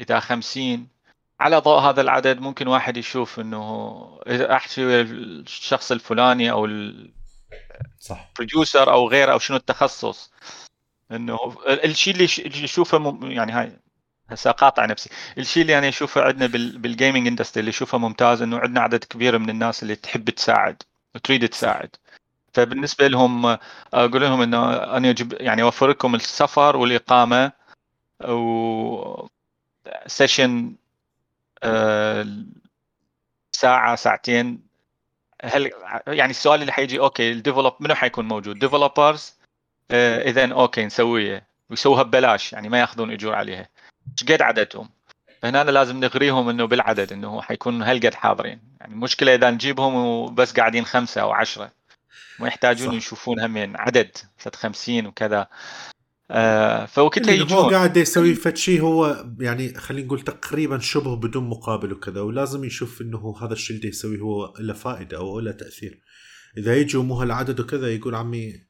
إذا 50 على ضوء هذا العدد ممكن واحد يشوف إنه إذا أحكي الشخص الفلاني أو صح. ال producer أو غيره أو شنو التخصص إنه الشيء اللي يشوفه يعني هاي هسه قاطع نفسي. الشيء اللي أنا أشوفه عندنا بال gaming industry اللي أشوفه ممتاز إنه عندنا عدد كبير من الناس اللي تحب تساعد وتريد تساعد. فبالنسبة لهم أقول لهم إنه أنا أجيب يعني offer لكم السفر والإقامة و session آه، ساعة ساعتين. هل يعني السؤال اللي حيجي okay ال develop منو حيكون موجود؟ developers آه، اذا okay نسويها ويسووها ببلاش يعني ما يأخذون إجور عليها. إيش قد عددهم. هنا لازم نغريهم إنه بالعدد إنه حيكون هالقد حاضرين. يعني المشكلة إذا نجيبهم وبس قاعدين خمسة أو عشرة. ما يحتاجون صح. يشوفون همين عدد 50 وكذا. آه فوقتها يجون. هو قاعد يسوي فد شيء هو يعني خلينا نقول تقريبا شبه بدون مقابل وكذا ولازم يشوف إنه هذا الشيء اللي يسويه هو له فائدة أو له تأثير. إذا يجوا مو هالعدد وكذا يقول عمي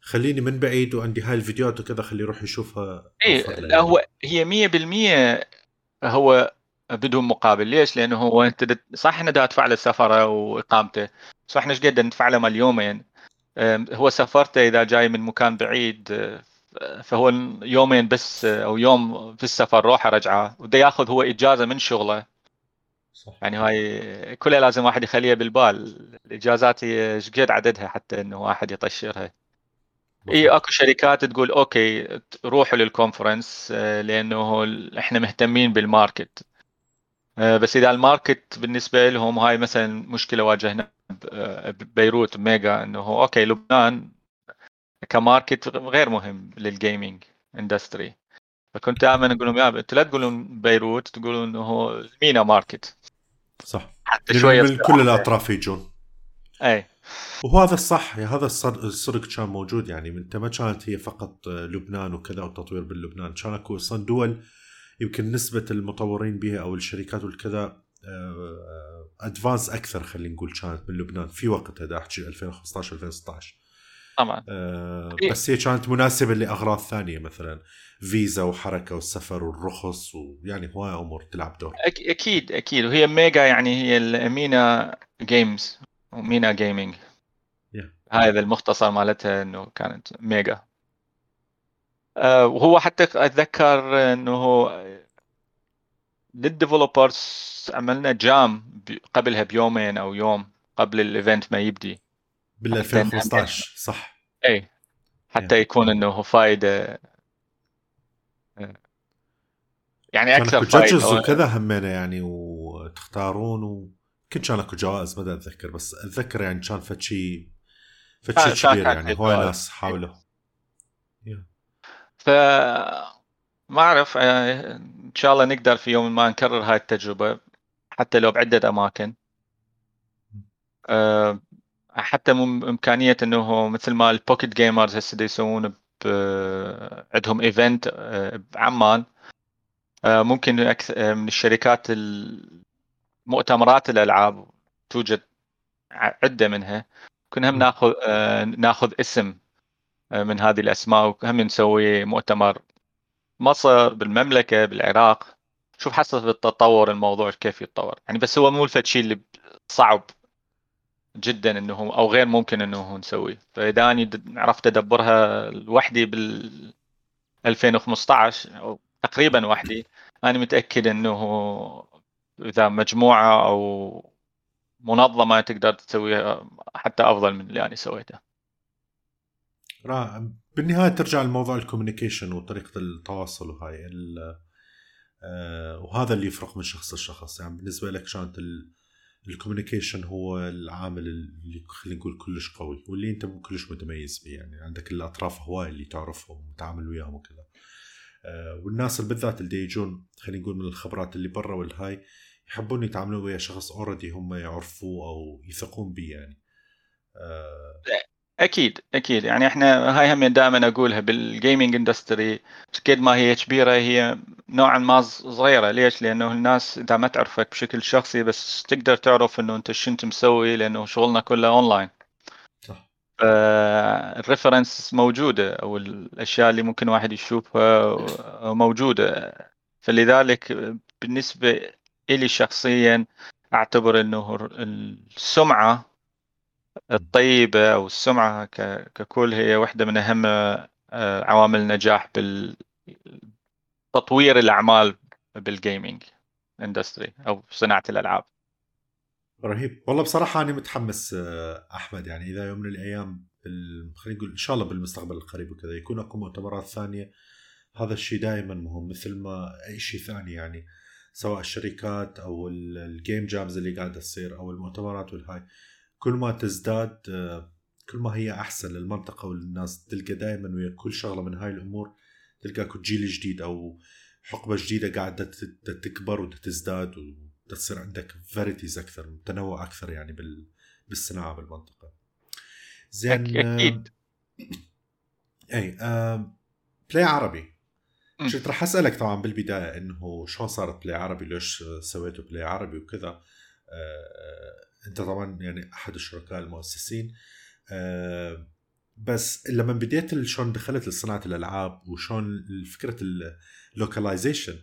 خليني من بعيد وعندي هاي الفيديوهات وكذا خليه يروح يشوفها اي لا هو هي 100% هو بدون مقابل. ليش؟ لأنه هو أنت صح إحنا دافع له سفره وإقامته. صح إحنا إيش قد ندفع له مال يومين. هو سفرته إذا جاي من مكان بعيد فهو يومين بس أو يوم في السفر روحه رجعه. وده ياخذ هو إجازة من شغله. صح. يعني هاي كلها لازم واحد يخليها بالبال. الإجازات هي إيش قد عددها حتى إنه واحد يطشرها. اي أكو شركات تقول okay روحوا لل conference آه، لأنه إحنا مهتمين بال market آه، بس إذا ال market بالنسبة لهم هاي مثلا مشكلة واجهنا ببيروت ميجا إنه okay لبنان ك market غير مهم لل gaming industry فكنت دائما أقول لهم يا أنتوا لا تقولون بيروت تقولون إنه ال MENA market صح. حتى شوية من كل الأطراف يجون. اي وهذا الصح هذا الصدق كان موجود يعني انت ما كانت هي فقط لبنان وكذا والتطوير باللبنان كان أكو أصلا دول يمكن نسبة المطورين بها أو الشركات والكذا advanced أكثر خلينا نقول كانت من لبنان في وقتها دا أحكي 2015 2016 طبعا. أه بس هي كانت مناسبة لأغراض ثانية مثلا فيزا وحركة والسفر والرخص ويعني هواي أمور تلعب دور. أكيد أكيد. وهي ميجا يعني هي ال MENA Games و MENA gaming yeah. هذا المختصر مالتها إنه كانت ميجا. أه وهو حتى أتذكر إنه لل developers عملنا jam قبلها بيومين أو يوم قبل ال event ما يبدي. بال 2015 صح. اي حتى يكون إنه فايدة يعني أكثر فايدة. وكذا همينا يعني وتختارون و كنت كان اكو جوائز ما اتذكر بس اتذكر يعني كان فد شيء فد شيء كبير يعني هواي ناس حاولوا. ف ما اعرف آه، ان شاء الله نقدر في يوم ما نكرر هاي التجربة حتى لو بعدة أماكن. آه، حتى إمكانية إنه مثل ما ال Pocket Gamers هسه يسوون عندهم event آه، بعمان. ممكن من الشركات مؤتمرات الألعاب توجد عدة منها. كنا هم ناخذ ناخذ اسم من هذه الأسماء وهم نسوي مؤتمر مصر بالمملكة بالعراق. شوف حسب التطور الموضوع كيف يتطور. يعني بس هو مو الفد شيء اللي صعب جدا إنه أو غير ممكن إنه نسويه. فاذا اني عرفت أدبرها لوحدي بال 2015 أو تقريبا وحدي. أنا متأكد إنه إذا مجموعة أو منظمة تقدر تسويها حتى أفضل من اللي أنا سويته. رائع. بالنهاية ترجع لموضوع ال communication وطريقة التواصل وهاي آه وهذا اللي يفرق من شخص لشخص. يعني بالنسبة لك كانت ال communication هو العامل اللي خلينا نقول كلش قوي واللي أنت كلش متميز به. يعني عندك الأطراف هواي اللي تعرفهم وتعامل وياهم وكذا. آه والناس بالذات اللي يجون خلينا نقول من الخبرات اللي برا والهاي يحبون يتعاملون ويا شخص already هم يعرفوه أو يثقون به يعني. آه. أكيد أكيد. يعني إحنا هاي هم دائما أقولها بال gaming industry قد ما هي كبيرة هي نوعا ما صغيرة. ليش؟ لأنه الناس إذا ما تعرفك بشكل شخصي بس تقدر تعرف إنه أنت شو أنت مسوي لأنه شغلنا كله اونلاين صح. ال reference موجودة أو الأشياء اللي ممكن واحد يشوفها موجودة. فلذلك بالنسبة لي شخصيا أعتبر إنه السمعة الطيبة أو السمعة ككل هي واحدة من أهم آه، عوامل النجاح بالتطوير الأعمال بال gaming industry أو صناعة الألعاب. رهيب. والله بصراحة أنا متحمس آه، أحمد. يعني إذا يوم من الأيام خلينا نقول إن شاء الله بالمستقبل القريب وكذا يكون أكو مؤتمرات ثانية هذا الشيء دائما مهم مثل ما أي شيء ثاني يعني. سواء الشركات أو ال game jams اللي قاعدة تصير أو المؤتمرات والهاي كل ما تزداد كل ما هي أحسن للمنطقة وللناس تلقى دائما ويا كل شغلة من هاي الأمور تلقى جيل جديد أو حقبة جديدة قاعدة تكبر وتزداد وتصير عندك varieties أكثر تنوع أكثر يعني بالصناعة بالمنطقة. زين أكيد. أي آه بلاي عربي. كنت راح أسألك طبعا بالبداية إنه شلون صارت بلاي عربي؟ ليش سويتوا بلاي عربي وكذا؟ آه أنت طبعا يعني أحد الشركاء المؤسسين. آه، بس لما بديت شلون دخلت لصناعة الألعاب وشلون فكرة ال localization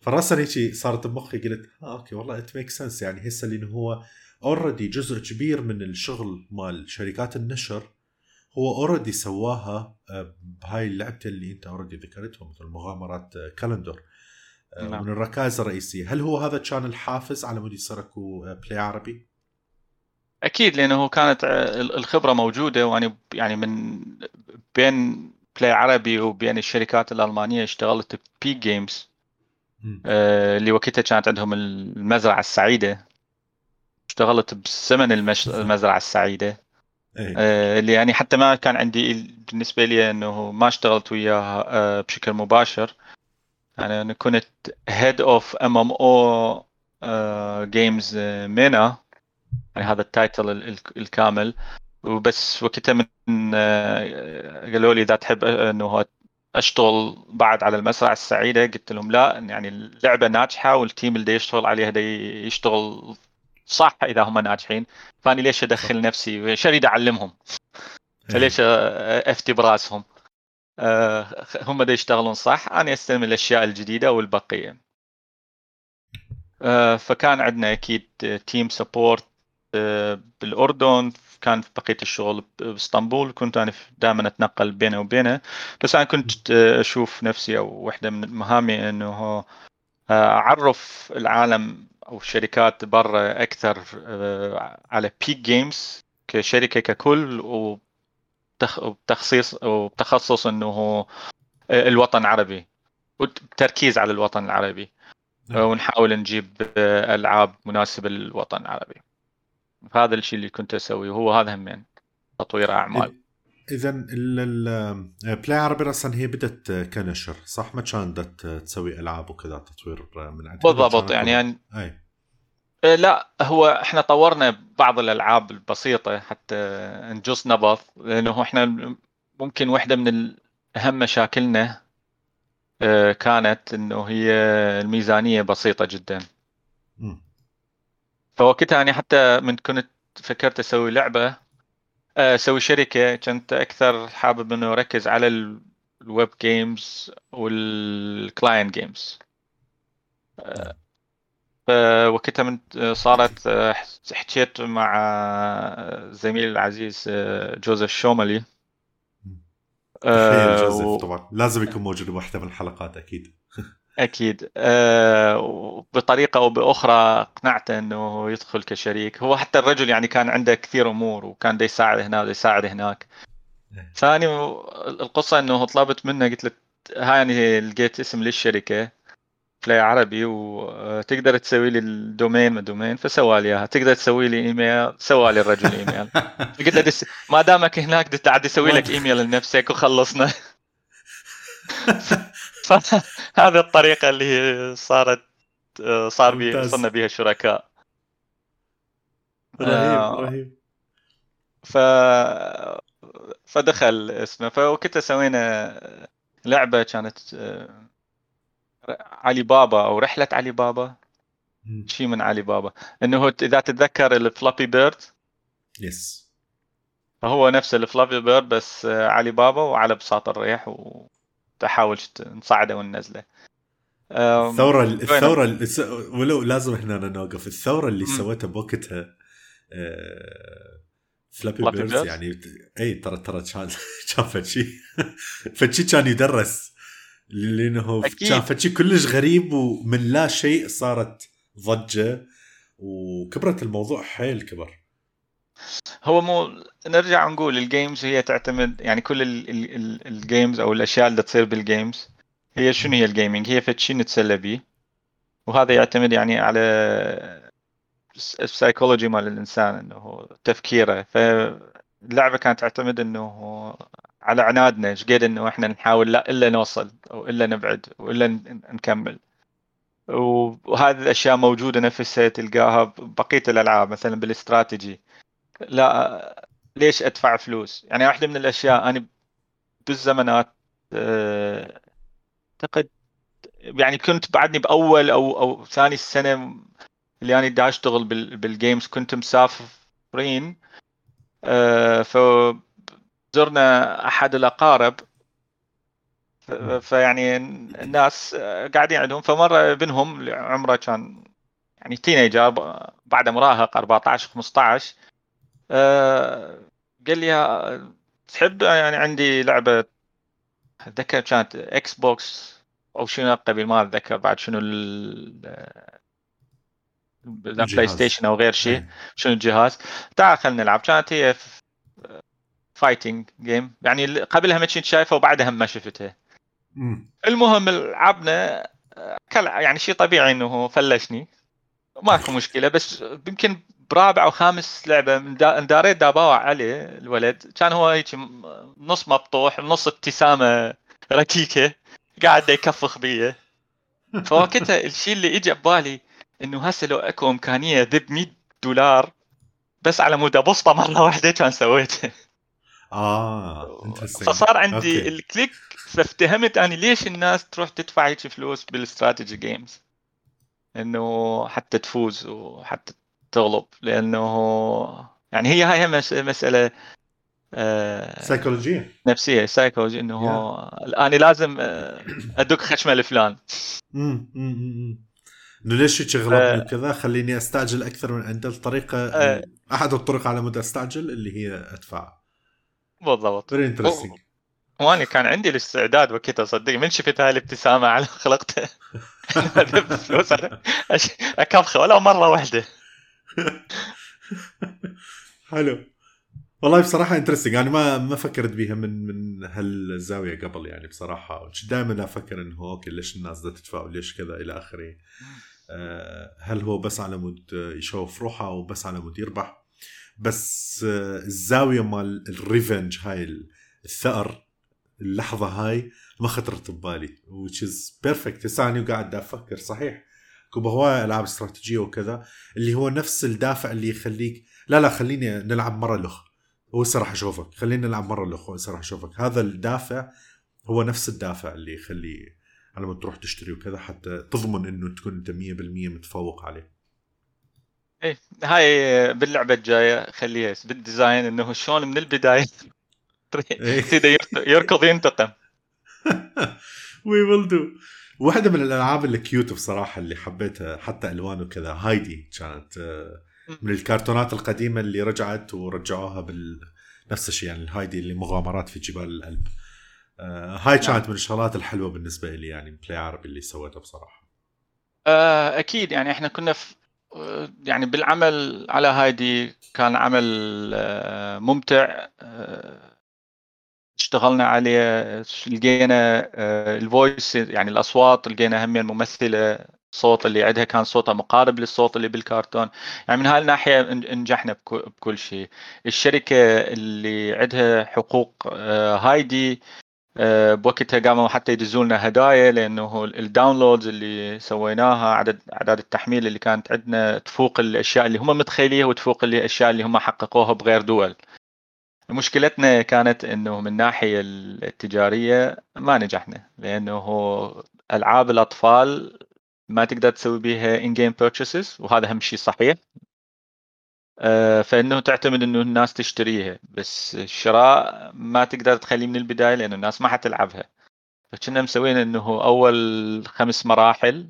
فراسا هيك صارت بمخي قلت آه okay والله it make sense يعني هسه لأنه هو already جزء كبير من الشغل مال شركات النشر هو already سواها آه، بهاي اللعبتين اللي أنت already ذكرتهم مثل مغامرات كالندر نعم. من الركائز الرئيسية. هل هو هذا كان الحافز على مود يصير اكو بلاي عربي؟ أكيد لأنه كانت آه، الخبرة موجودة وأنا يعني من بين بلاي عربي وبين الشركات الألمانية اشتغلت ب Peak Games آه اللي وقتها كانت عندهم المزرعة السعيدة. اشتغلت المش... المزرعة السعيدة. إيه. آه اللي يعني حتى ما كان عندي بالنسبة لي إنه ما اشتغلت وياها آه بشكل مباشر. يعني أنا كنت head of MMO games MENA يعني هذا ال title الكامل. وبس وقتها من آه، قالوا لي إذا تحب إنه أشتغل بعد على المزرعة السعيدة قلت لهم لا. يعني اللعبة ناجحة وال team اللي يشتغل عليها دا يشتغل صح إذا هم ناجحين. فاني ليش أدخل نفسي؟ إيش اريد اعلمهم فليش أفتي براسهم؟ آه، هم دا يشتغلون صح أنا أستلم الأشياء الجديدة والبقية. آه، فكان عندنا أكيد team support آه، بالأردن. كان في بقية الشغل بإسطنبول. كنت أنا دائما أتنقل بينه وبينه. بس أنا كنت أشوف نفسي أو واحدة من مهامي إنه أعرف العالم أو الشركات برا أكثر على بيك جيمز كشركة ككل وبتخصيص وبتخصص إنه الوطن العربي والتركيز على الوطن العربي. نعم. ونحاول نجيب ألعاب مناسبة للوطن العربي. هذا الشيء اللي كنت أسويه وهو هذا همين تطوير أعمال. اذا بلاي عربي أصلا هي بدت كنشر صح؟ ما كانت تسوي ألعاب وكذا تطوير من عندها؟ بالضبط يعني, يعني أي. إيه، لا هو إحنا طورنا بعض الألعاب البسيطة حتى نجص نبض لأنه إحنا ممكن واحدة من أهم مشاكلنا آه، كانت إنه هي الميزانية بسيطة جدا. فوقتها أنا حتى من كنت فكرت أسوي لعبة آه، أسوي شركة كنت أكثر حابب إنه اركز على ال web games وال client games فوقتها من صارت آه، حكيت مع زميلي العزيز جوزيف شوملي. جوزيف. طبعا. لازم يكون موجود بواحده من الحلقات أكيد. *laughs* أكيد. أه بطريقه أو بأخرى اقنعته إنه يدخل كشريك. هو حتى الرجل يعني كان عنده كثير أمور وكان دا يساعد هنا ودا يساعد هناك. ثاني القصة إنه طلبت منه قلت له هاي يعني لقيت اسم للشركة بلاي عربي وتقدر تسوي لي ال domain ما domain فسوى لي إياها. تقدر تسوي لي إيميل سوى لي الرجل إيميل. *laughs* فقلت له ما دامك هناك عاد يسوي لك *laughs* إيميل لنفسك وخلصنا. *laughs* فهذه *laughs* الطريقة اللي هي صارت صار بي صرنا بها شركاء. رهيب آه، رهيب. ف فدخل اسمه. فوقتها سوينا لعبة كانت آه، علي بابا أو رحلة علي بابا. شيء من علي بابا. إنه إذا تتذكر ال Flappy Bird yes فهو نفس ال Flappy Bird بس علي بابا وعلى بساط الريح وتحاول نصعده وننزله. الثورة الثورة ولو لازم هنا نوقف. الثورة اللي سويتها بوقتها Flappy Birds يعني إي ترى ترى كان *laughs* كان فشي. فشي كان يدرس. لأنه كان فشي كلش غريب ومن لا شيء صارت ضجة. وكبرت الموضوع حيل كبر. هو مو نرجع نقول ال games هي تعتمد يعني كل ال games أو الأشياء اللي تصير بال games هي شنو هي ال gaming هي فد نتسلى به وهذا يعتمد يعني على السايكولوجي مال الإنسان إنه تفكيره. فاللعبه كانت تعتمد إنه على عنادنا إيش قد إنه إحنا نحاول لا إلا نوصل أو إلا نبعد والا نكمل. وهذه الأشياء موجودة نفسها تلقاها بقية الألعاب مثلا بالاستراتيجي لا ليش أدفع فلوس؟ يعني واحدة من الأشياء أنا بالزمانات آه، أعتقد يعني كنت بعدني بأول أو أو ثاني السنة اللي أنا دا أشتغل بالجيمز كنت مسافرين آه، ف زرنا أحد الأقارب فيعني الناس قاعدين عندهم فمرة ابنهم عمره كان يعني teenager بعد مراهق 14 15 أه قال لي تحب يعني عندي لعبة أتذكر كانت Xbox أو شنو قبل ما أتذكر بعد شنو ال PlayStation أو غير شيء شنو الجهاز. تعال خلينا نلعب. كانت هي fighting game يعني قبلها ما كنت شايفها وبعدها ما شفتها. المهم لعبنا يعني شيء طبيعي إنه فلشني. ماكو مشكلة بس يمكن برابع أو خامس لعبه من دا داريت دا اباوع عليه الولد. كان هو هيك نص مبطوح نص ابتسامة ركيكة قاعد يكفخ بي. فوقتها الشيء اللي اجى ببالي إنه هسه لو أكو إمكانية اذب 100 دولار بس على مود ابسطه مرة واحدة كان سويته آه. فصار عندي okay. ال click فافتهمت اني ليش الناس تروح تدفع هيك فلوس بال strategy games إنه حتى تفوز وحتى تغلب لأنه يعني هي هاي هم مسألة آه، سيكولوجيه نفسية سايكولوجي إنه أنا لازم آه، أدق خشمه لفلان. إنه ليش هيك غلطني. وكذا؟ خليني أستعجل أكثر من عنده الطريقة. آه. أحد الطرق على مود أستعجل اللي هي أدفع. بالضبط. Very interesting وأنا كان عندي الاستعداد وقتها صدق من شفت هاي الابتسامة على *laughs* خلقته. فلوس اكفخه ولا مرة واحدة. *laughs* حلو. والله بصراحة interesting يعني ما ما فكرت بيها من من هالزاوية قبل يعني بصراحة. دائما أفكر انه okay ليش الناس بدها تدفع وليش كذا؟ إلى آخره. آه، هل هو بس على مود يشوف روحه أو بس على مود يربح؟ بس آه، الزاوية مال ال revenge هاي الثأر اللحظة هاي ما خطرت ببالي which is perfect. هسه أنا قاعد أفكر صحيح. اكو بهواي العاب استراتيجية وكذا اللي هو نفس الدافع اللي يخليك لا لا خليني نلعب مرة لخ. وهسه راح اشوفك خلينا نلعب مرة لخ وهسه راح اشوفك هذا الدافع هو نفس الدافع اللي يخلي على ما تروح تشتري وكذا حتى تضمن إنه تكون أنت 100% متفوق عليه. إيه هاي باللعبة الجاية خليها بال design إنه شلون من البداية *laughs* إيه. *laughs* يركض ينتقم. We will do واحدة من الألعاب ال cute بصراحة اللي حبيتها حتى ألوان وكذا. هايدي كانت آه، من الكرتونات القديمة اللي رجعت ورجعوها بال نفس الشيء يعني الهايدي اللي مغامرات في جبال الألب. آه، هاي نعم. كانت من الشغلات الحلوة بالنسبة لي يعني Play Arabi اللي سويتها بصراحة. آه، أكيد. يعني إحنا كنا في يعني بالعمل على هايدي كان عمل ممتع اشتغلنا عليه لقينا آه، ال voice يعني الأصوات لقينا هم ممثله صوت اللي عندها كان صوتها مقارب للصوت اللي بالكرتون يعني من هاي الناحيه نجحنا بكل شيء الشركة اللي عندها حقوق آه، هايدي آه، بوقتها قاموا حتى يدزوا لنا هدايا لأنه ال downloads اللي سويناها عدد أعداد التحميل اللي كانت عندنا تفوق الأشياء اللي هم متخيليها وتفوق الأشياء اللي هم حققوها بغير دول. مشكلتنا كانت إنه من الناحيه التجارية ما نجحنا لأنه ألعاب الأطفال ما تقدر تسوي بيها in-game purchases وهذا هم شيء صحيح. آه، فإنه تعتمد إنه الناس تشتريها بس الشراء ما تقدر تخليه من البداية لأنه الناس ما حتلعبها. فكنا مسوين إنه أول خمس مراحل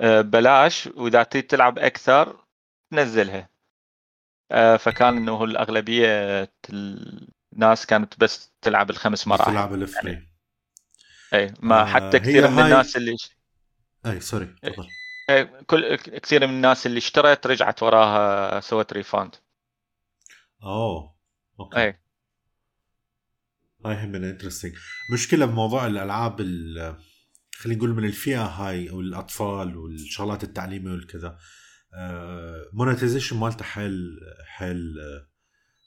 آه، بلاش وإذا تريد تلعب أكثر تنزلها. فكان إنه الأغلبية الناس كانت بس تلعب الخمس مراحل. تلعب ال free اي ما آه، حتى كثير من هاي- الناس اللي اي sorry تفضل. إيه، كل كثير من الناس اللي اشترت رجعت وراها سوت refund أوه okay. اي هاي هم interesting مشكلة بموضوع الألعاب ال- خلينا نقول من الفئة هاي أو الأطفال والشغلات التعليمية والكذا. monetization مالته حيل حيل آه،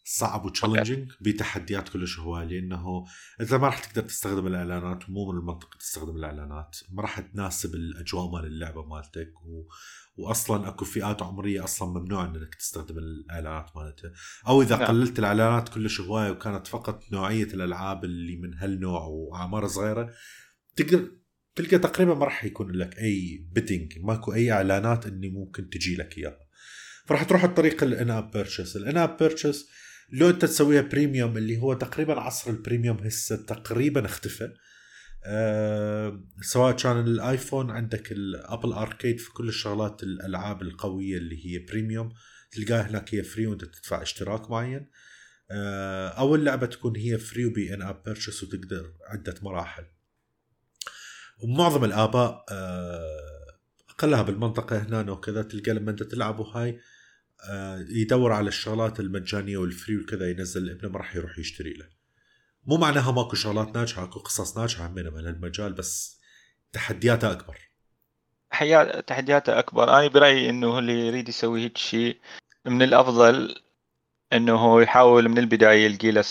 صعب و challenging بتحديات كلش هواي لأنه انت ما راح تقدر تستخدم الإعلانات ومو من المنطق تستخدم الإعلانات ما راح تناسب الأجواء مال اللعبة مالتك و... واصلا أكو فئات عمرية أصلا ممنوع إنك تستخدم الإعلانات مالتها أو إذا نعم. قللت الإعلانات كلش هواي وكانت فقط نوعية الألعاب اللي من هالنوع وأعمار صغيرة تقدر تلقى تقريبا ما راح يكون لك أي betting ماكو أي إعلانات إني ممكن تجي لك إياها. فراح تروح الطريق ال in-app purchase ال in-app purchase لو أنت تسويها premium اللي هو تقريبا عصر ال premium هسه تقريبا اختفى. أه سواء كان الآيفون عندك ال Apple Arcade في كل الشغلات الألعاب القوية اللي هي premium تلقاها هناك هي free وأنت تدفع اشتراك معين. أه أو اللعبة تكون هي free وبي in-app purchase وتقدر عدة مراحل. ومعظم الآباء اقلها بالمنطقة هنا وكذا تلقى لما أنت تلعب وهاي آه، يدور على الشغلات المجانية وال free وكذا ينزل ابنه ما راح يروح يشتري له. مو معناها ماكو شغلات ناجحة اكو قصص ناجحة من هالمجال بس تحدياتها أكبر. حيا تحدياته أكبر. أنا برأيي إنه اللي يريد يسوي هيك شيء. من الأفضل إنه يحاول من البداية يلقي له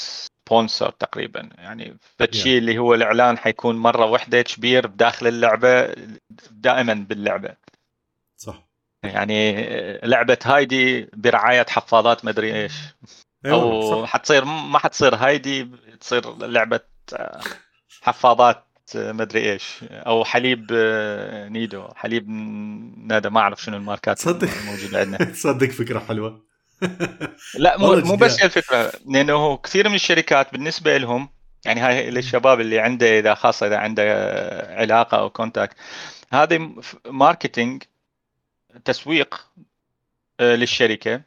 سبونسر تقريبا. يعني فالشيء اللي هو الإعلان حيكون مرة واحدة كبير بداخل اللعبة دائما باللعبة. صح. يعني لعبة هايدي برعاية حفاضات مدري إيش. أيوة أو صح. حتصير ما حتصير هايدي تصير لعبة حفاضات مدري إيش. أو حليب نيدو حليب نادا ما أعرف شنو الماركات تصدق. الموجودة عندنا. *laughs* تصدق فكرة حلوة. *laughs* لا مو, مو. بس الفكرة لأنه كثير من الشركات بالنسبة لهم يعني هاي للشباب اللي عنده إذا خاصة إذا عنده علاقة أو contact هذه marketing تسويق آه، للشركة.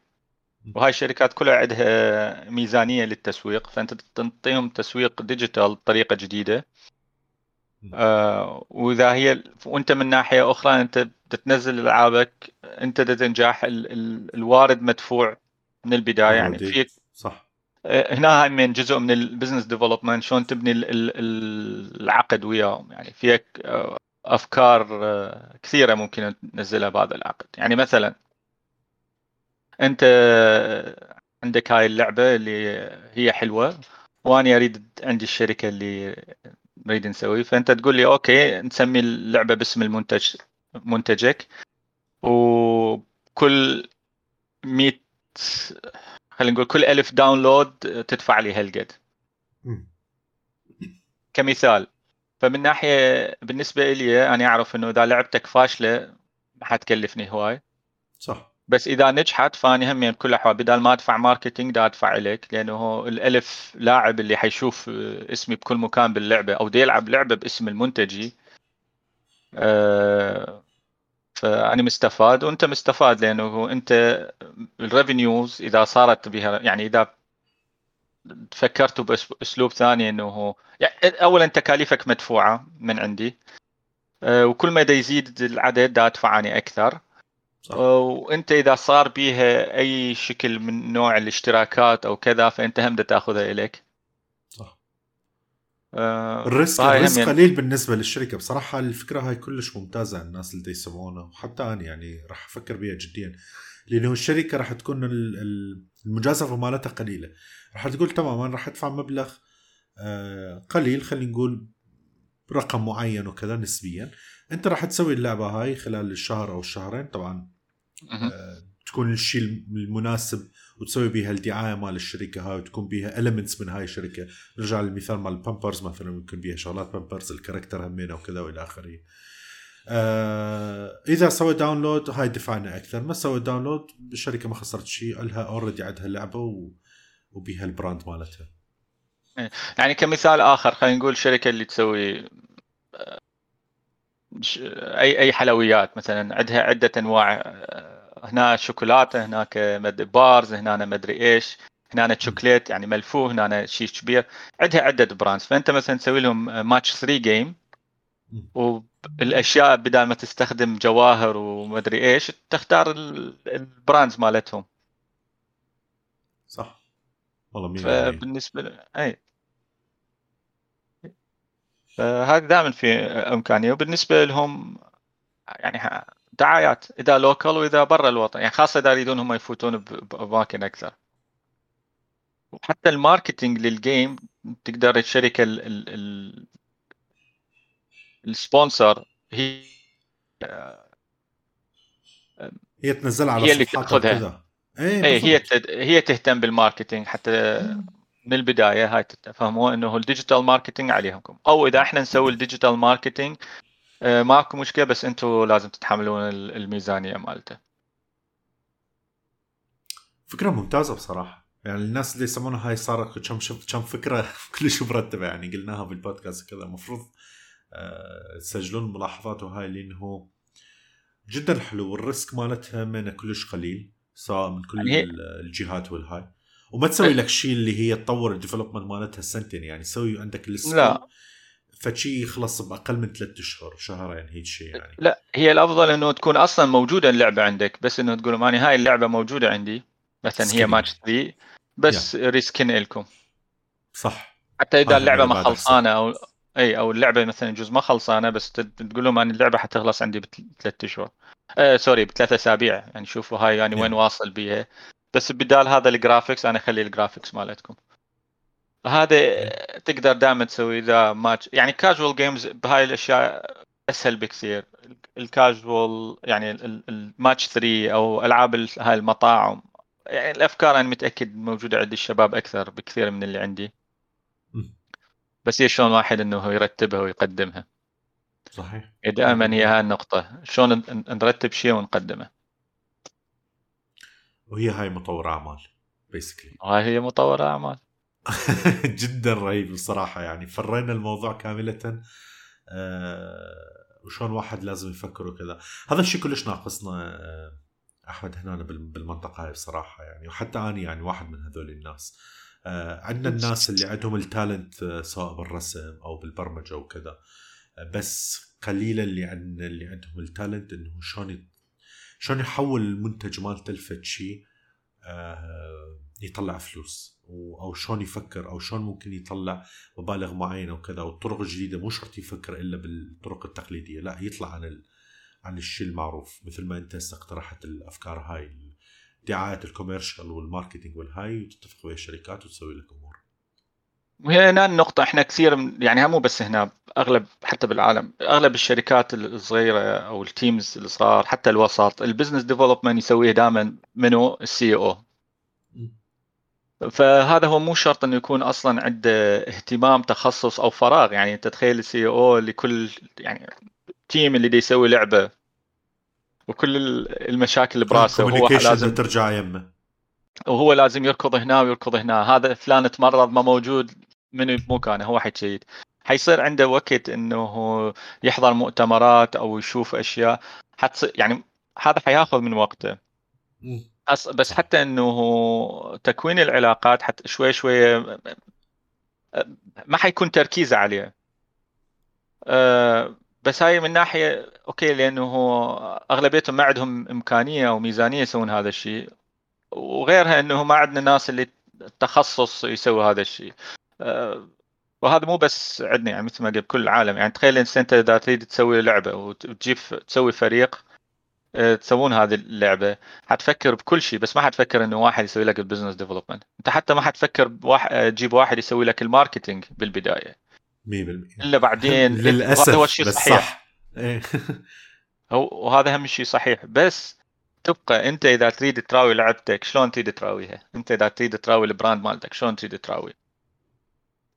وهاي الشركات كلها عندها ميزانية للتسويق فأنت تنطيهم تسويق digital بطريقة جديدة. آه وإذا هي وأنت من ناحية أخرى أنت تنزل ألعابك أنت تنجح ال... ال... الوارد مدفوع من البداية يعني. فيك صح. آه، هنا من جزء من ال business development شلون تبني ال- ال- العقد وياهم؟ يعني فيك آه، أفكار آه، كثيرة ممكن تنزلها بهذا العقد. يعني مثلا أنت عندك هاي اللعبة اللي هي حلوة واني أريد عندي الشركة اللي نريد نسوي فأنت تقول لي okay نسمي اللعبة باسم المنتج منتجك وكل 100 خلينا نقول كل ألف download تدفع لي هالقد. كمثال فمن ناحية بالنسبة لي أنا أعرف إنه إذا لعبتك فاشلة ما حتكلفني هواي. صح. بس إذا نجحت فاني هم بكل الاحوال بدل ما أدفع marketing دا أدفع لك لأنه الألف لاعب اللي حيشوف اسمي بكل مكان باللعبة أو دي يلعب لعبة باسم المنتجي. آه، فأنا مستفاد وأنت مستفاد لأنه أنت ال revenues إذا صارت بها يعني إذا فكرتوا بأسلوب ثاني إنه يعني اولا تكاليفك مدفوعة من عندي آه، وكل ما يزيد العدد دا ادفع اني أكثر صح. وأنت إذا صار بيها أي شكل من نوع الاشتراكات أو كذا فأنت هم تأخذها إليك آه، ال risk هم ال risk يعني- قليل بالنسبة للشركة. بصراحة الفكرة هاي كلش ممتازة الناس اللي يسمعونا وحتى أنا يعني راح أفكر بها جديا. لأنه الشركة راح تكون ال- ال- المجازفة مالتها قليلة. راح تقول تمام أنا راح أدفع مبلغ آه، قليل خلينا نقول رقم معين وكذا نسبيا. أنت راح تسوي اللعبة هاي خلال الشهر أو الشهرين طبعا. آه، تكون الشيء المناسب وتسوي بيها الدعاية مال الشركة هاي وتكون بيها المنتجات من هاي الشركة. نرجع للمثال مال البامبرز مثلا يكون بيها شغلات Pampers ال character همينه وكذا وإلى آخره. آه إذا سوى download هاي دفعنا أكثر. ما سوى download الشركة ما خسرت شيء لها already عندها لعبة و... وبيها ال brand مالتها. يعني كمثال آخر خلينا نقول الشركة اللي تسوي آه، اي أي حلويات مثلا عندها عدة أنواع آه، هنا شوكولاتة هناك bars هنا مدري إيش هنا شوكليت يعني ملفوف هنا شيء كبير. عندها عدة brands. فأنت مثلا تسوي لهم ماتش 3 game. والأشياء بدل ما تستخدم جواهر ومدري إيش تختار ال- ال brands مالتهم. صح. والله 100% فبالنسبة ل... أي. فهذا دائما في امكانيه وبالنسبة لهم يعني دعايات إذا local وإذا برا الوطن يعني خاصة إذا يريدون هم يفوتون باماكن أكثر وحتى ال marketing لل game تقدر الشركة ال ال ال ال sponsor هي هي تنزلها على هي اللي تأخذها. اي هي بالضبط. تد... هي تهتم بال marketing حتى من البداية هاي تفهموا إنه ال digital marketing عليهم أو إذا إحنا نسوي ال digital marketing ماكو مشكلة بس أنتم لازم تتحملون ال- الميزانية مالته. فكرة ممتازة بصراحة. يعني الناس اللي يسمونها هاي صارت كم كم فكرة *laughs* كلش مرتبة يعني قلناها بالبودكاست كذا. المفروض آه، تسجلون الملاحظات وهاي لأنه جدا حلو. وال risk مالتها منه كلش قليل سواء من كل يعني الجهات والهاي. وما تسوي لك شيء اللي هي تطور ال development مالتها سنتين يعني سوي عندك ال scale لا. فشي يخلص بأقل من ثلاث أشهر شهرين هيك شيء يعني. لا هي الأفضل إنه تكون أصلا موجودة اللعبة عندك بس إنه تقول ماني هاي اللعبة موجودة عندي. مثلا هي Skinning. match 3 بس ريسكن لكم. صح. حتى إذا اللعبة ما. خلصانة أو أي أو اللعبة مثلا جزء ما خلصانة بس تقول لهم أنا اللعبة حتخلص عندي بثلاث أشهر. آه sorry بثلاث أسابيع. يعني شوفوا هاي يعني وين Yeah. واصل بيها. بس بدال هذا ال graphics أنا اخلي ال graphics مالتكم. هذا تقدر دائما تسوي إذا ماتش يعني casual games بهاي الأشياء أسهل بكثير. الكاجوال يعني الماتش 3 أو ألعاب هاي المطاعم. يعني الأفكار أنا متأكد موجودة عند الشباب أكثر بكثير من اللي عندي. بس هي شلون واحد إنه يرتبها ويقدمها. صحيح. دائما هي هاي النقطة. شلون نرتب شيء ونقدمه. وهي هاي مطور أعمال بيسكلي هاي هي مطور أعمال. *laughs* جدا رهيب بصراحه يعني. فرينا الموضوع كاملة أه وشون واحد لازم يفكر وكذا. هذا الشيء كلش ناقصنا أه أحمد هنا بالمنطقة هاي بصراحة يعني. وحتى أنا يعني واحد من هذول الناس. أه عندنا الناس اللي عندهم التالنت آه، سواء بالرسم أو بالبرمجة وكذا آه، بس قليلا اللي عندنا اللي عندهم التالنت إنه شلون شلون يحول المنتج مالته لفد شيء آه، يطلع فلوس أو شلون يفكر أو شلون ممكن يطلع مبالغ معينة وكذا والطرق الجديدة مو شرط يفكر إلا بالطرق التقليدية لا يطلع عن ال... عن الشيء المعروف. مثل ما أنت هسه اقترحت الأفكار هاي دعايه ال commercial وال marketing والهاي وتتفق ويا الشركات وتسوي لك أمور. وهي هنا النقطة إحنا كثير يعني مو بس هنا أغلب حتى بالعالم أغلب الشركات الصغيرة أو ال teams الصغار حتى الوسط ال business development يسويه دائما منو؟ ال CEO فهذا هو مو شرط إنه يكون أصلا عنده اهتمام تخصص أو فراغ. يعني أنت تخيل السي أو لكل يعني تيم اللي يسوي لعبة وكل المشاكل اللي براسه وهو لازم ترجع يمه وهو لازم يركض هنا ويركض هنا. هذا فلان تمرض ما موجود من بمكانه هو حيشيد حيصير عنده وقت إنه يحضر مؤتمرات أو يشوف أشياء. حتصير يعني هذا حياخذ من وقته. بس حتى إنه تكوين العلاقات حتى شوي شوي ما حيكون تركيزه عليه. بس هاي من ناحية أوكي لأنه أغلبيتهم ما عندهم إمكانية أو ميزانية يسوون هذا الشيء. وغيرها إنه ما عندنا ناس اللي تخصص يسوي هذا الشيء. وهذا مو بس عندنا يعني مثل ما قلت بكل العالم. يعني تخيل أنت إذا تريد تسوي لعبة وتجيب تسوي فريق أه، تسوون هذه اللعبة حتفكر بكل شيء بس ما حتفكر إنه واحد يسوي لك ال business development أنت حتى ما حتفكر بواحد تجيب واحد يسوي لك ال marketing بالبداية. 100% إلا بعدين *laughs* للاسف هذا هو الشيء الصحيح. صح. إيه. *laughs* وهذا أهم شيء صحيح. بس تبقى أنت إذا تريد تراوي لعبتك شلون تريد تراويها؟ أنت إذا تريد تراوي ال brand مالتك شلون تريد تراوي؟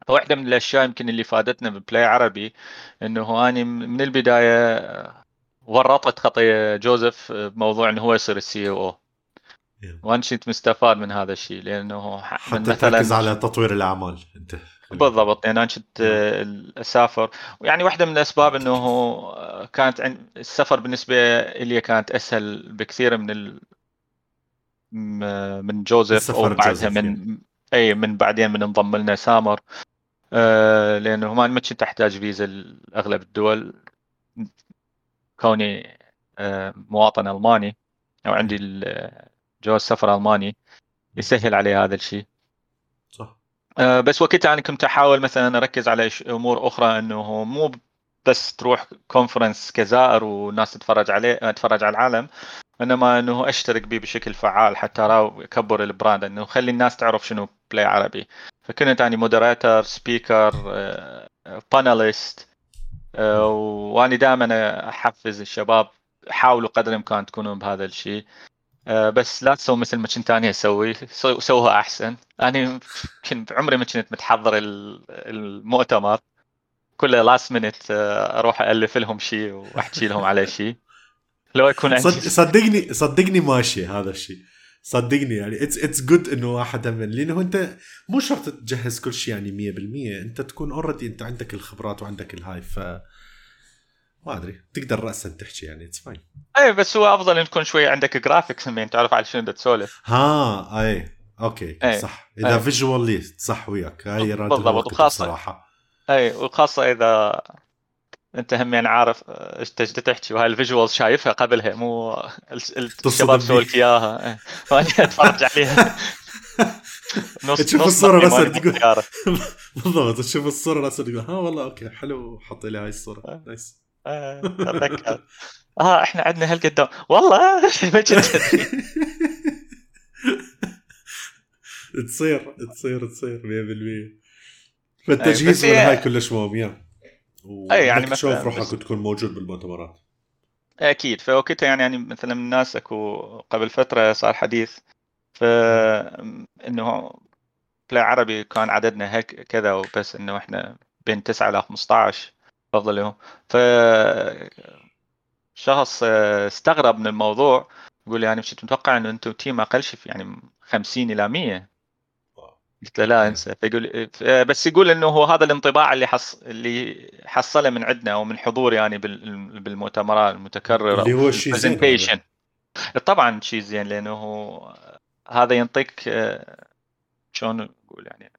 فواحده من الأشياء يمكن اللي فادتنا ببلاي عربي إنه اني من البداية ورطت خطية جوزيف بموضوع إنه هو يصير السي أو. وأنا كنت مستفاد من هذا الشيء لأنه حتى مثلا تركز على تطوير الأعمال أنت. بالضبط يعني أنا كنت اسافر ويعني واحدة من الأسباب إنه كانت السفر بالنسبة لي كانت أسهل بكثير من ال... من جوزيف أو بعدها من يعني. اي من بعدين من انضم لنا سامر. آه لأنه ما ما كنت أحتاج فيزا لاغلب الدول. كوني آه مواطن ألماني أو عندي جواز سفر ألماني يسهل علي هذا الشيء. صح. آه بس وقتها أنا كنت أحاول مثلا أركز على أمور أخرى إنه مو بس تروح conference كزائر والناس تتفرج عليه تتفرج على العالم. إنما إنه أشترك به بشكل فعال حتى اكبر ال brand إنه خلي الناس تعرف شنو بلاي عربي. فكنت اني moderator speaker panelist واني دائما أحفز الشباب حاولوا قدر الإمكان تكونون بهذا الشيء. آه، بس لا تسوي مثل ما كنت أنا أسوي سووها أحسن. أنا كنت عمري ما كنت متحضر المؤتمر. كله last minute أروح الف لهم شيء وأحكي لهم على شيء. لو يكون عندي. صدقني صدقني ماشي هذا الشيء. صدقني يعني it's it's good إنه واحد من لأنه أنت مو شرط تجهز كل شيء يعني 100% أنت تكون already أنت عندك الخبرات وعندك الهاي ف ما أدري. تقدر راسا تحكي يعني it's fine اي بس هو أفضل إن تكون شوي عندك graphics يعني تعرف على شنو تسولف. ها أي. okay أي. صح. إذا visual صح وياك. هاي بالضبط وخاصه صراحة اي وخاصة إذا انت هم يعني عارف إيش تحكي وهاي ال visuals شايفها قبلها مو الشباب سووا لك إياها. فأني أتفرج عليها. *laughs* نص تشوف الصورة بس تقول *laughs* بالضبط تشوف الصورة بس تقول ها والله okay حلو حط لي هاي الصورة. nice أتذكر. آه إحنا عندنا هالقدام والله *laughs* ما كنت تصير تصير تصير 100% فالتجهيز من هاي كلش مهم أي يعني تشوف مثلاً روحك بس- تكون موجود بالمؤتمرات. أكيد. فوقتها يعني يعني مثلا من الناس أكو قبل فترة صار حديث ف إنه بلاي عربي كان عددنا هيك كذا وبس إنه إحنا بين 9 ل 15 افضل يوم. ف شخص استغرب من الموضوع يقول أنا مش متوقع إنه أنتم team أقل شيء يعني 50 إلى 100 قلت له لا إيه. انسى فيقول آه، بس يقول إنه هو هذا الانطباع اللي حص اللي حصله من عندنا أو من حضور يعني بال- بالمؤتمرات المتكررة اللي هو شيء زين. طبعا شيء زين لأنه هو هذا ينطيك آه، شلون نقول يعني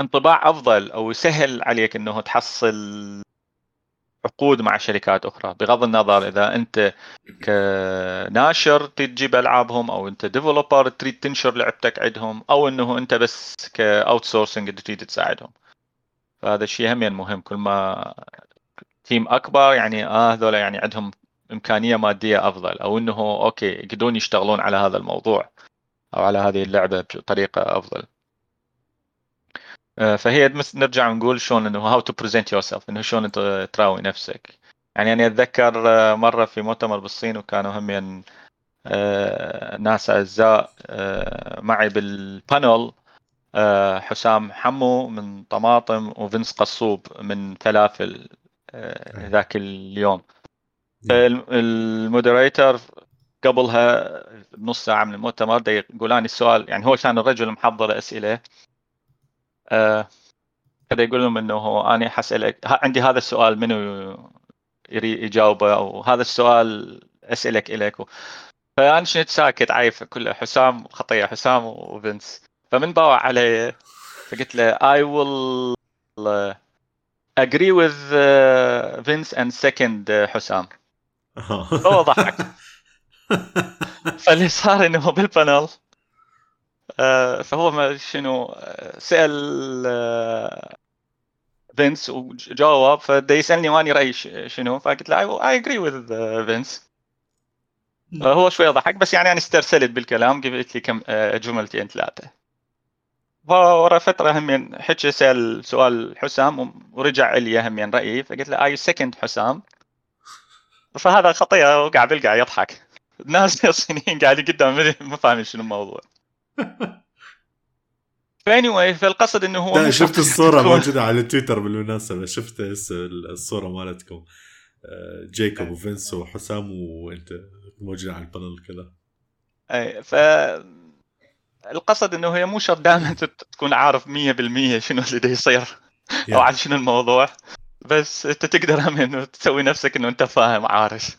انطباع أفضل أو يسهل عليك إنه تحصل عقود مع شركات أخرى. بغض النظر إذا أنت كناشر تجيب ألعابهم أو أنت developer تريد تنشر لعبتك عندهم أو إنه أنت بس ك outsourcing تريد تساعدهم. فهذا الشيء هم مهم. كل ما team أكبر يعني آه هذول يعني عندهم إمكانية مادية أفضل أو إنه okay يقدرون يشتغلون على هذا الموضوع أو على هذه اللعبة بطريقة أفضل. فهي مثل نرجع نقول شلون إنه how to present yourself إنه شلون أنت تراوي نفسك يعني أنا أتذكر آه، مرة في مؤتمر بالصين وكانوا هم آه، ناس أعزاء آه، معي بال panel آه، حسام حمو من طماطم وفنس قصوب من فلافل آه،. ذاك اليوم. المودريتر قبلها بنص ساعة من المؤتمر دا يقولان السؤال يعني هو كان الرجل محضر أسئلة آه، كذا يقول لهم انه أنا حسألك ها- عندي هذا السؤال منو يريد يجاوبه؟ أو هذا السؤال أسألك الك فأنا شنت ساكت عايف كله حسام خطيه حسام وفنس فمن باوع علي فقلت له I will uh, agree with uh, Vince and second uh, حسام. هو ضحك. *laughs* فاللي صار إنه بال panel آه، فهو ما شنو آه، سأل آه، فينس وجاوب فدا يسألني واني رأيي شنو فقلت له اي agree with Vince. هو شوي ضحك بس يعني أنا استرسلت بالكلام قلت لي كم آه، جملتين ثلاثة. فورا فترة هم حكى سأل سؤال حسام ورجع لي هم رأيي فقلت له I second حسام؟ فهذا خطيه وقاعد بالقاع يضحك. *laughs* الناس الصينيين قاعدين قدام ما فاهمين شنو الموضوع. فاني فالقصد إنه هو شفت تكون- موجودة على تويتر بالمناسبة. شفت هسه الصورة مالتكم؟ آه، جيكوب وفينس وحسام وأنت موجودين على ال panel كذا. أي ف القصد إنه هي مو شرط دائما تكون عارف 100% شنو اللي دا يصير أو. عن شنو الموضوع. بس أنت تقدر انه تسوي نفسك إنه أنت فاهم عارف.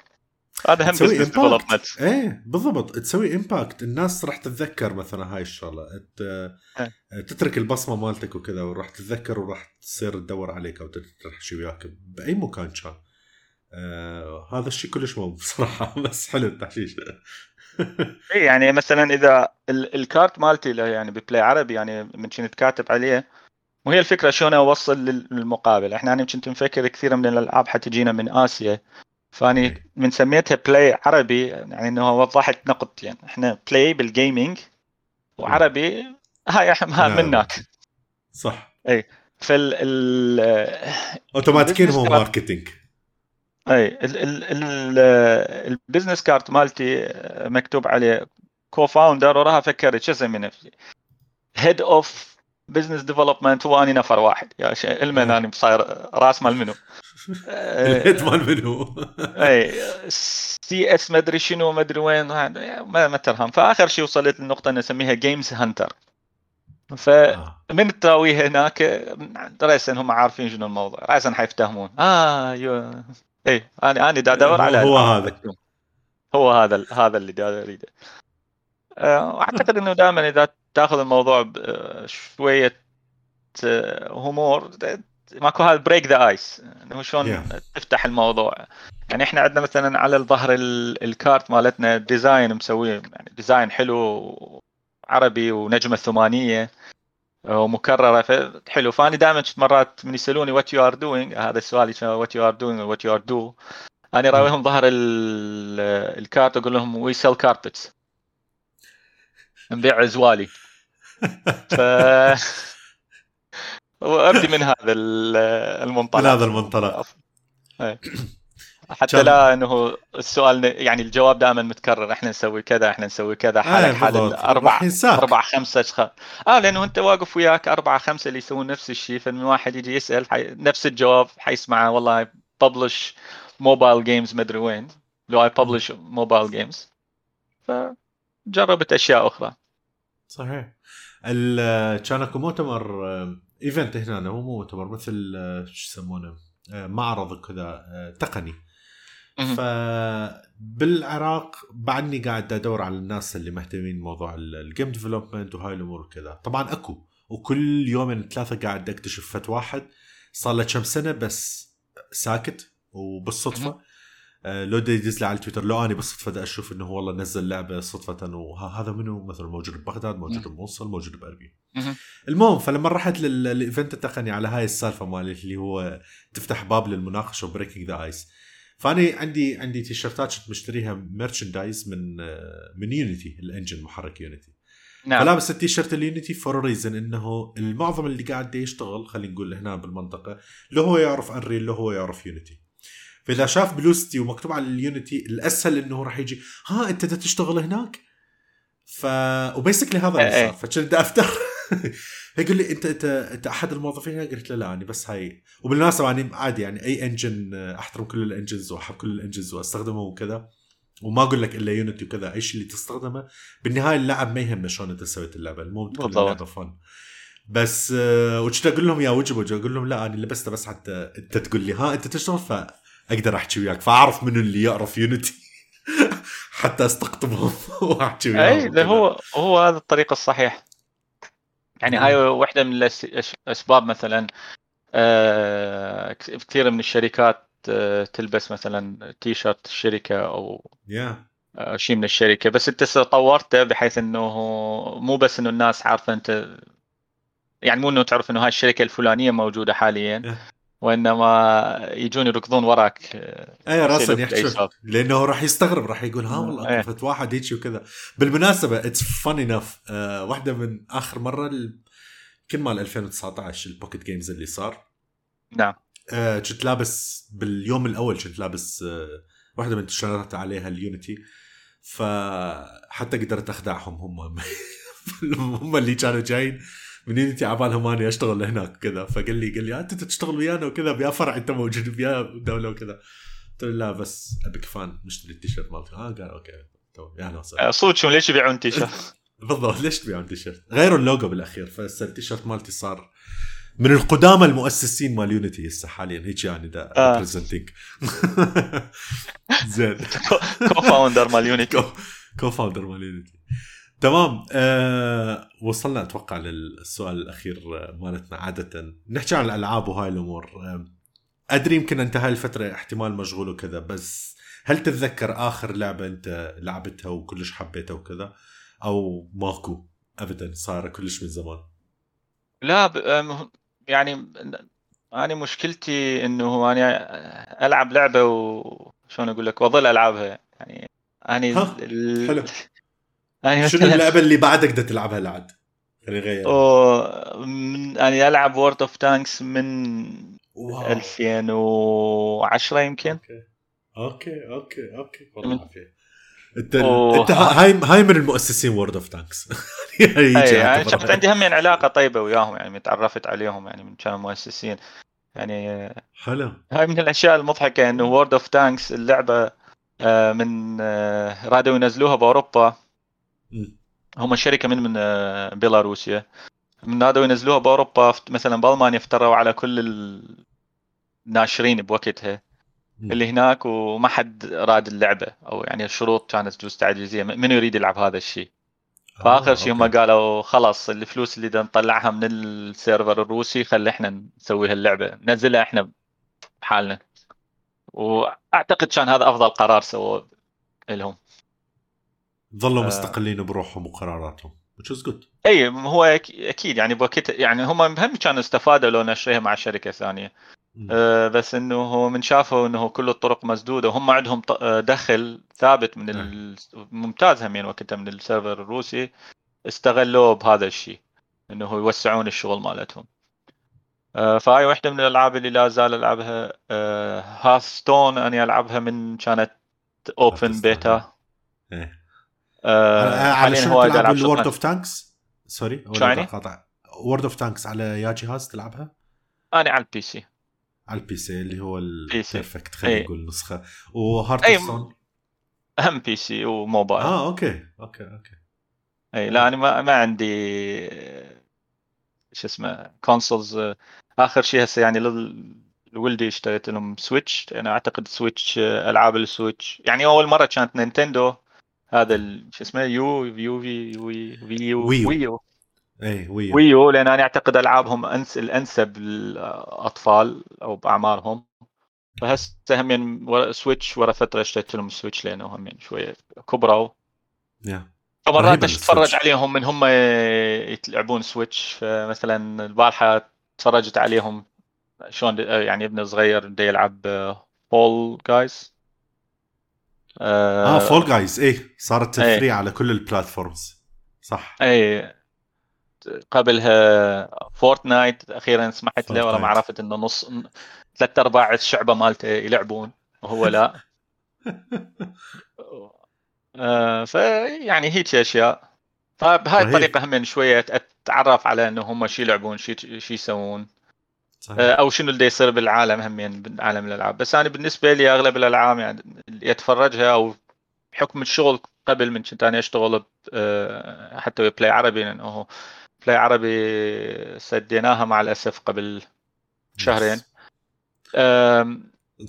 هذا هم تسوي. development إيه بالضبط. تسوي impact الناس راح تتذكر مثلا هاي الشغلة. ت- تترك البصمة مالتك وكذا وراح تتذكر وراح تصير تدور عليك أو شيء وياك بأي مكان كان. آه هذا الشيء كلش مهم بصراحة. *laughs* بس حلو التحشيش. *laughs* اي يعني مثلا إذا ال- الكارت مالتي يعني ب Play عربي يعني من كنت كاتب عليه وهي الفكرة شلون أوصل لل- للمقابل. إحنا يعني كنت مفكر كثير من الألعاب حتجينا من آسيا. فاني إيه. من سميتها Play عربي يعني إنه وضحت نقطتين إحنا play بال gaming وعربي هاي إحنا- نعم. منك صح. فال ال اوتوماتيكيا هو marketing اي ال ال ال ال business card مالتي مكتوب عليه co-founder وراها فكرت شو اسمي نفسي head of business development هو أني نفر واحد. يا شيء المن أنا صاير راس مال منو. مال منو اي سي اس ما أدري شنو ما أدري وين ما ما ترهم فآخر شيء وصلت للنقطه اللي نسميها games hunter فمن آه. التراويح هناك راسا هم عارفين شنو الموضوع. راسا حيفتهمون آه you أنا أنا دا أدور على هو هذا. هو هذا هذا اللي دا أريده. آه، وأعتقد إنه دائما إذا تأخذ الموضوع بشويه humor د- ماكو هذا break the ice انه شلون yeah. تفتح الموضوع. يعني إحنا عندنا مثلا على الظهر ال- الكارت مالتنا design مسويه يعني design حلو عربي ونجمة ثمانية ومكررة فحلو فاني دائما مرات من يسألوني what you are doing هذا السؤال what you are doing what you are do أنا راويهم ظهر ال- الكارت أقول لهم we sell carpets نبيع زوالي *laughs* ف وابدي من هذا ال- المنطلق. من هذا المنطلق. إيه. حتى لا إنه السؤال يعني الجواب دائما متكرر. إحنا نسوي كذا إحنا نسوي كذا. حالك إيه، حال. الاربع راح ينساك. أربع خمسة أشخاص. آه لأنه أنت واقف وياك أربعة خمسة اللي يسوون نفس الشيء. فمن واحد يجي يسأل حي... نفس الجواب حيسمعه والله publish mobile games مدري وين. لو I publish mobile games فجربت أشياء أخرى. صحيح. كان أكو مؤتمر event هنا مو مؤتمر مثل آه، شو يسمونه؟ آه، معرض كذا آه، تقني. فبالعراق بعدني قاعد أدور على الناس اللي مهتمين بموضوع ال- ال game development وهاي الأمور وكذا. طبعا أكو وكل يومين ثلاثة قاعد أكتشف فت واحد. صار له كم سنة بس ساكت وبالصدفة. لو دا يدز لي على التويتر لو اني بالصدفه دا أشوف إنه والله نزل لعبة صدفة وهذا منو؟ مثلا موجود ببغداد موجود. بموصل موجود بأربيل. مهم. المهم فلما رحت لل- لل event التقني على هاي السالفة مالت اللي هو تفتح باب للمناقشة و breaking the ice فاني عندي عندي تيشرتات كنت مشتريها merchandise من آه، من Unity ال engine محرك Unity نعم. فلابس التيشيرت ال Unity for reason إنه المعظم اللي قاعد يشتغل خلينا نقول هنا بالمنطقة لو هو يعرف Unreal لو هو يعرف Unity فإذا شاف بلوستي ومكتوب على ال Unity الأسهل إنه راح يجي ها أنت بدك تشتغل هناك؟ ف و basically هذا اللي إيه. صار فكنت بدي افتر *laughs* يقول لي أنت أنت أنت أحد الموظفين هنا قلت له لا أنا بس هاي. وبالمناسبة يعني عادي يعني أي engine أحترم كل ال engines وأحب كل ال engines وأستخدمه وكذا. وما أقول لك إلا Unity وكذا أي شيء اللي تستخدمه بالنهاية اللاعب ما يهمه شلون أنت سويت اللعبة المهم تكون. اللعبه fun بس آه، وكنت أقول لهم يا وجه وجه أقول لهم لا أنا لبسته بس حتى أنت تقول لي ها أنت تشتغل؟ فاقدر أحكي وياك فأعرف منو اللي يعرف Unity *laughs* حتى استقطبهم *laughs* وأحكي وياهم أي هو هو هذا الطريق الصحيح. يعني مم. هاي واحدة من الاسباب مثلا آه، كثير من الشركات آه، تلبس مثلا تي شيرت الشركة أو يا آه، شيء من الشركة. بس أنت طورته بحيث إنه مو بس إنه الناس عارفة أنت يعني مو إنه تعرف إنه هاي الشركة الفلانية موجودة حاليا. إيه. وإنما يجون يركضون وراك. أي راسا سبب. لأنه راح يستغرب راح يقول ها. والله كفت واحد هيك وكذا. بالمناسبة it's fun enough واحدة من آخر مرة ال- كل مال 2019 ال Pocket Games اللي صار؟ نعم. آه، كنت لابس باليوم الأول كنت لابس آه، واحدة من التيشيرتات عليها ال Unity. فحتى قدرت أخدعهم هم *laughs* هم اللي كانوا جايين. من Unity عبالهم اني اشتغل هناك كذا فقال لي قال لي انت تشتغل ويانا وكذا؟ بيا فرع انت موجود بيا دولة وكذا. قلت له لا بس أبيك fan نشتري التيشيرت مالتي. آه قال أوكي تمام يا وسهلا آه، صوت شو ليش يبيعون تي شيرت *laughs* بالضبط ليش تبيعون تيشيرت؟ غيروا اللوجو بالأخير فهسه التيشيرت مالتي صار من القدامى المؤسسين مال Unity هسه حاليا. هيك يعني دا آه. representing *laughs* زين. *laughs* co-founder مال Unity co-founder مال Unity تمام. آه وصلنا أتوقع للسؤال الأخير آه، مالتنا عادة. نحكي عن الألعاب وهاي الأمور. آه أدري يمكن أنت هاي الفترة احتمال مشغول وكذا بس هل تتذكر آخر لعبة أنت لعبتها وكلش حبيتها وكذا؟ أو ماكو ابدا صار كلش من زمان. لا ب- أم- يعني أنا مشكلتي إنه أنا ألعب لعبة وشلون أقول لك وأظل ألعبها. يعني اني ال... يعني شنو اللعبة اللي بعدك بدك تلعبها لعد؟ نغير أو- من اني ألعب World of Tanks من واو. 2010 يمكن. Okay. Okay okay من- والله عافيه أنت. أنت هاي هاي من المؤسسين World of Tanks يعني شفت عندي همين علاقة طيبة وياهم يعني تعرفت عليهم يعني من كانوا مؤسسين. يعني حلو. هاي من الأشياء المضحكة إنه World of Tanks اللعبة آه، من آه، رادوا ينزلوها بأوروبا. هم شركة من من آه، بيلاروسيا من رادوا ينزلوها بأوروبا مثلا بألمانيا افتروا على كل الناشرين بوقتها. اللي هناك وما حد راد اللعبة أو يعني الشروط كانت تجوز تعجيزية. منو يريد يلعب هذا الشيء؟ فآخر آه، شيء هم. قالوا خلاص الفلوس اللي بدنا نطلعها من السيرفر الروسي خلي إحنا نسوي هاللعبة. ننزلها إحنا بحالنا. وأعتقد كان هذا أفضل قرار سووه لهم. ظلوا آه. مستقلين بروحهم وقراراتهم which is good. اي هو أكيد يعني بوقت يعني هم هم كانوا استفادوا لو نشريها مع شركة ثانية. أه بس إنه هو من شافوا إنه كل الطرق مسدودة وهم عندهم آه، دخل ثابت من ال... ممتاز همين وقتها من ال server الروسي استغلوه بهذا الشيء إنه يوسعون الشغل مالتهم. آه، فهاي واحدة من الألعاب اللي لا زال ألعبها. Hearthstone أني ألعبها من كانت open beta إيه. آه، على حاليا هوايد تلعب شطرنج. of Tanks sorry شو يعني؟ World of Tanks على يا جهاز تلعبها؟ أنا على ال PC على ال PC اللي هو. ال perfect خلينا إيه. نقول نسخة. و Hearthstone أهم PC و mobile. آه okay okay okay. اي لا أنا ما ما عندي آه، شو اسمه consoles آخر شيء هسه يعني لولدي اشتريت لهم Switch أنا أعتقد Switch آه، ألعاب ال Switch يعني أول مرة كانت Nintendo هذا شو اسمه يو يو في وي ويو ويو. ويو إيه ويو ويو لأن أنا أعتقد ألعابهم أنس الأنسب للأطفال أو باعمارهم فهسه هم يعني ورا Switch ورا فترة اشتريت لهم Switch لأنه هم يعني شوية كبروا. فمرات اتفرج. عليهم من هم يلعبون Switch فمثلا البارحة تفرجت عليهم شلون يعني ابن صغير بده يلعب Fall Guys آه Fall Guys إيه صارت إيه. Free على كل ال platforms صح اي قبلها Fortnite أخيرا سمحت له ورا ما فورتنايت. عرفت إنه نص ثلاث أرباع الشعبة مالته يلعبون وهو لا *laughs* آه، فيعني هيك أشياء فبهاي. الطريقة هم شوية أتعرف على إنه هم شو يلعبون شو شو يسوون صحيح. آه، أو شنو اللي يصير بالعالم هم يعني بعالم الألعاب بس أنا بالنسبة لي أغلب الألعاب يعني اللي اتفرجها أو بحكم الشغل قبل من كنت أنا أشتغل آه، حتى بلاي عربي لأنه Play عربي سديناها مع الأسف قبل شهرين.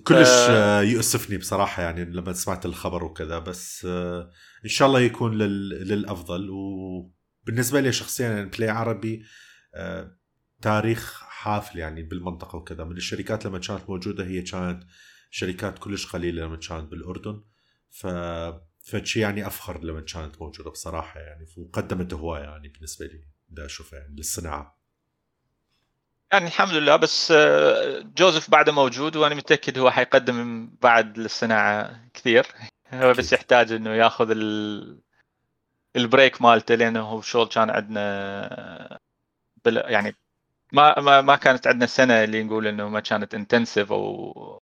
كلش آه. آه، يؤسفني بصراحة يعني لما سمعت الخبر وكذا بس إن شاء الله يكون لل... للأفضل. وبالنسبة لي شخصيا يعني Play عربي تاريخ حافل يعني بالمنطقة وكذا. من الشركات لما كانت موجودة هي كانت شركات كلش قليلة لما كانت بالأردن. ف فشي يعني أفخر لما كانت موجودة بصراحة يعني وقدمت هواية يعني بالنسبة لي بدي أشوفها يعني للصناعة. يعني الحمد لله بس آه، جوزيف بعده موجود وأنا متأكد هو حيقدم بعد للصناعة كثير. هو بس. يحتاج إنه ياخذ ال... ال break مالته لأنه هو شغل كان عندنا بل... يعني ما ما ما كانت عندنا سنة اللي نقول إنه ما كانت intensive أو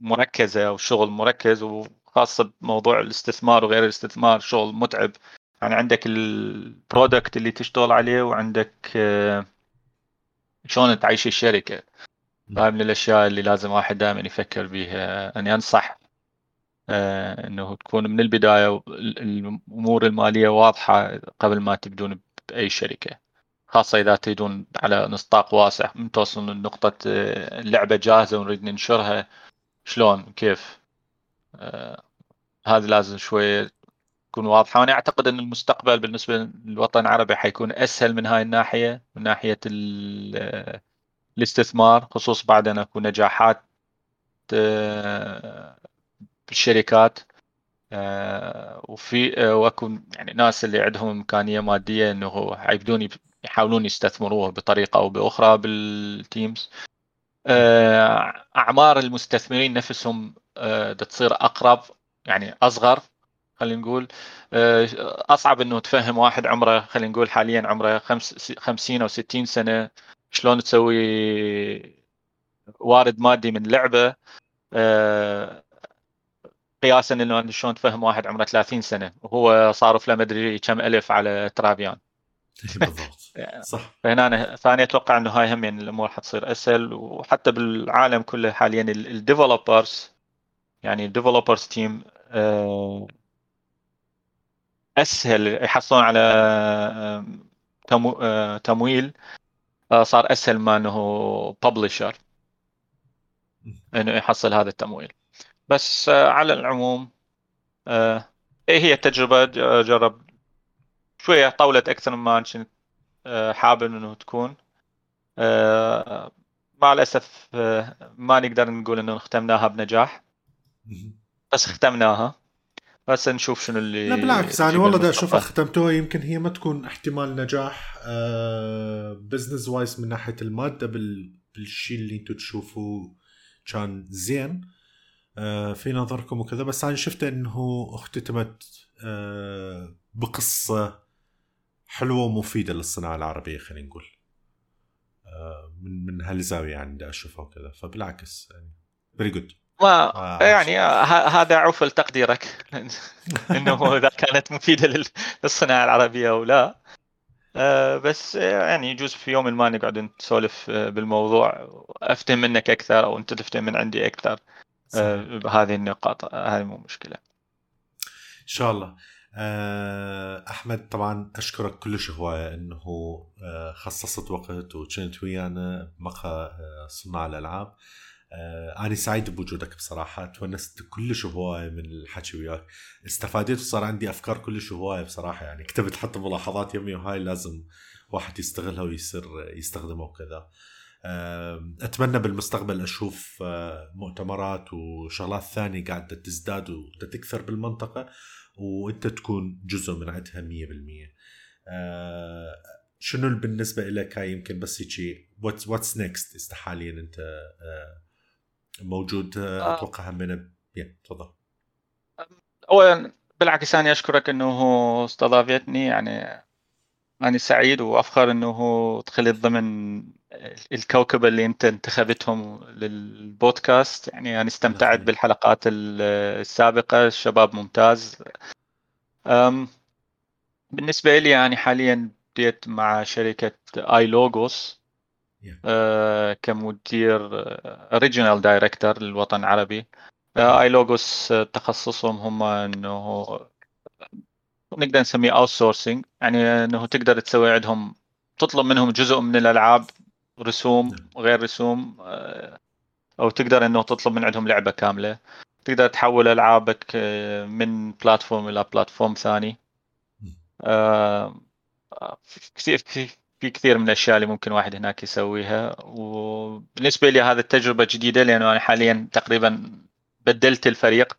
مركزة أو شغل مركز وخاصة بموضوع الاستثمار وغير الاستثمار شغل متعب. يعني عندك البرودكت اللي تشتغل عليه وعندك آه، شلون تعيش الشركة. هاي من الأشياء اللي لازم واحد دائما يفكر بيها. اني أنصح آه، إنه تكون من البداية ال- الأمور المالية واضحة قبل ما تبدون بأي شركة. خاصة إذا تريدون على نطاق واسع. من توصلون لنقطة آه، اللعبة جاهزة ونريد ننشرها. شلون كيف؟ آه، هذا لازم شوية تكون واضحه وأنا أعتقد إن المستقبل بالنسبة للوطن العربي حيكون أسهل من هاي الناحية من ناحية آه، الاستثمار خصوص بعد أن أكو نجاحات بالشركات آه، وفي آه، وأكو يعني ناس اللي عندهم إمكانية مادية إنه حيبدون يب- يحاولون يستثمروها بطريقة أو بأخرى بالتيمز. أعمار المستثمرين نفسهم آه، تصير أقرب يعني أصغر خلينا نقول. آه، أصعب إنه تفهم واحد عمره خلينا نقول حاليا عمره خمس 50 أو 60 سنة شلون تسوي وارد مادي من لعبة. آه، قياسا إنه شلون تفهم واحد عمره 30 سنة وهو صارف له مدري كم ألف على ترافيان. بالضبط *laughs* صح. فهنا أنا فانا أتوقع إنه هاي هم يعني الأمور حتصير أسهل وحتى بالعالم كله حاليا الديفلوبرز يعني ال developers team أسهل يحصلون على آه، آه، تمويل آه، صار أسهل ما إنه ب publisher إنه يحصل هذا التمويل. بس آه، على العموم آه، إيه هي ج- جرب شوية طولت أكثر مما كنت آه، حابب إنه تكون. آه، مع الأسف آه، ما نقدر نقول إنه ختمناها بنجاح. بس ختمناها بس نشوف شنو اللي لا بالعكس يعني والله دا بالمستقبل. اشوفها ختمتوها يمكن هي ما تكون احتمال نجاح business-wise من ناحية المادة بال... بالشيء اللي أنتم تشوفوه كان زين. آه، في نظركم وكذا. بس أنا شفت إنه اختتمت آه، بقصة حلوة ومفيدة للصناعة العربية خلينا نقول. آه، من من هالزاوية يعني بدي أشوفها وكذا. فبالعكس يعني فيري جود ما آه يعني هذا عفل تقديرك إنه إذا كانت مفيدة للصناعة العربية أو لا. آه بس يعني يجوز في يوم ما نقعد نسولف بالموضوع. أفتهم منك أكثر أو أنت تفتهم من عندي أكثر. آه بهذه النقاط هذه مو مشكلة. إن شاء الله. أحمد طبعا أشكرك كلش هوايه إنه خصصت وقت وكنت ويانا مقهى صناع الألعاب. أنا سعيد بوجودك بصراحة. تونست كلش هواية من الحكي وياك. استفاديت وصار عندي أفكار كلش هواية بصراحة. يعني كتبت حتى ملاحظات يمي وهاي لازم واحد يستغلها ويصير يستخدمها وكذا. أتمنى بالمستقبل أشوف مؤتمرات وشغلات ثانية قاعدة تزداد وتكثر بالمنطقة. وانت تكون جزء من عندها 100% آه شنو بالنسبة لك هاي يمكن بس هيك what's what's next حاليا أنت آه موجود آه, آه. أتوقع همنا تفضل. اولا بالعكس أنا أشكرك إنه استضافتني. يعني أنا سعيد وأفخر إنه دخلت ضمن الكوكبة اللي انت انتخبتهم للبودكاست يعني أنا استمتعت بالحلقات السابقة الشباب ممتاز. بالنسبة لي يعني حاليا بديت مع شركة iLogos أه كمدير regional director للوطن العربي. iLogos تخصصهم هم إنه نقدر نسميه outsourcing يعني إنه تقدر تسوي عندهم تطلب منهم جزء من الألعاب رسوم غير رسوم آه، أو تقدر إنه تطلب من عندهم لعبة كاملة. تقدر تحول ألعابك آه، من بلاتفورم إلى بلاتفورم ثاني. آه، كثير في كثير من الأشياء اللي ممكن واحد هناك يسويها. وبالنسبة لي هذا التجربة جديدة لأنه أنا حاليا تقريبا بدلت الفريق.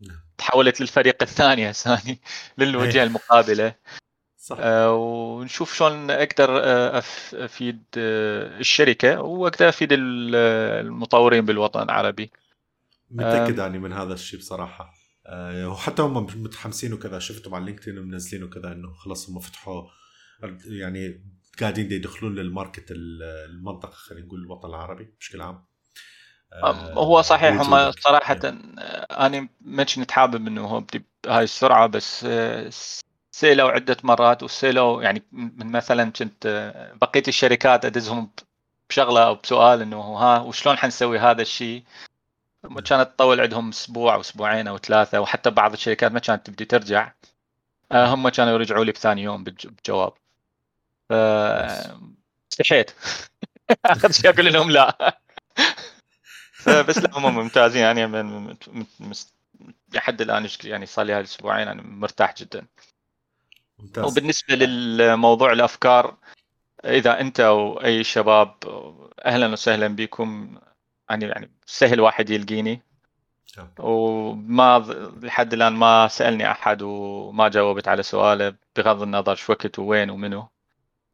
نعم. تحولت للفريق الثاني هساني *laughs* للوجهة إيه. المقابلة. صح. آه ونشوف شلون أقدر آه، أفيد آه الشركة وأقدر أفيد المطورين بالوطن العربي. متأكد يعني من هذا الشيء بصراحة. آه وحتى هم متحمسين وكذا شفتهم على LinkedIn منزلين وكذا إنه خلاص هم فتحوا يعني قاعدين يدخلون لل market المنطقة خلينا نقول الوطن العربي بشكل عام. آه هو صحيح هم صراحة آه، أنا ما كنت حابب إنه هو بهاي السرعة بس آه، سيلوا عده مرات وسيلوا يعني من مثلا كنت آه، بقيه الشركات ادزهم بشغله أو بسؤال انه ها وشلون حنسوي هذا الشيء كانت تطول عندهم أسبوع أو أسبوعين أو ثلاثة وحتى بعض الشركات ما كانت تبدي ترجع هم كانوا يرجعوا لي بثاني يوم بجواب ف استحيت اخر شيء أقول لهم لا بس لا هم ممتازين يعني من لحد الان يعني صار لي هالاسبوعين أنا مرتاح جدا ممتاز. وبالنسبة للموضوع الأفكار إذا أنت أو أي شباب أهلا وسهلا بكم يعني يعني سهل واحد يلقيني. وما لحد الآن ما سألني أحد وما جاوبت على سؤاله بغض النظر شو وقت وين ومنو.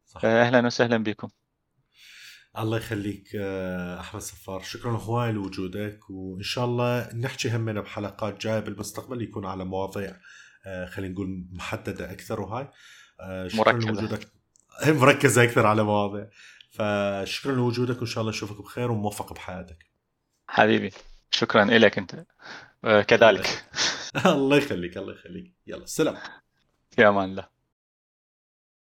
صح. أهلا وسهلا بكم. الله يخليك آه، أحمد صفار. شكرا هواي لوجودك وإن شاء الله نحكي همنا بحلقات جاية. بالمستقبل يكون على مواضيع خلينا نقول محددة أكثر وهاي. آه، شكرا مركزة. لوجودك. مركزة أكثر على مواضيع. فشكرا لوجودك وإن شاء الله نشوفك بخير وموفق بحياتك. حبيبي شكرا لك أنت. كذلك. *laughs* الله يخليك الله يخليك. يلا سلام. في أمان الله.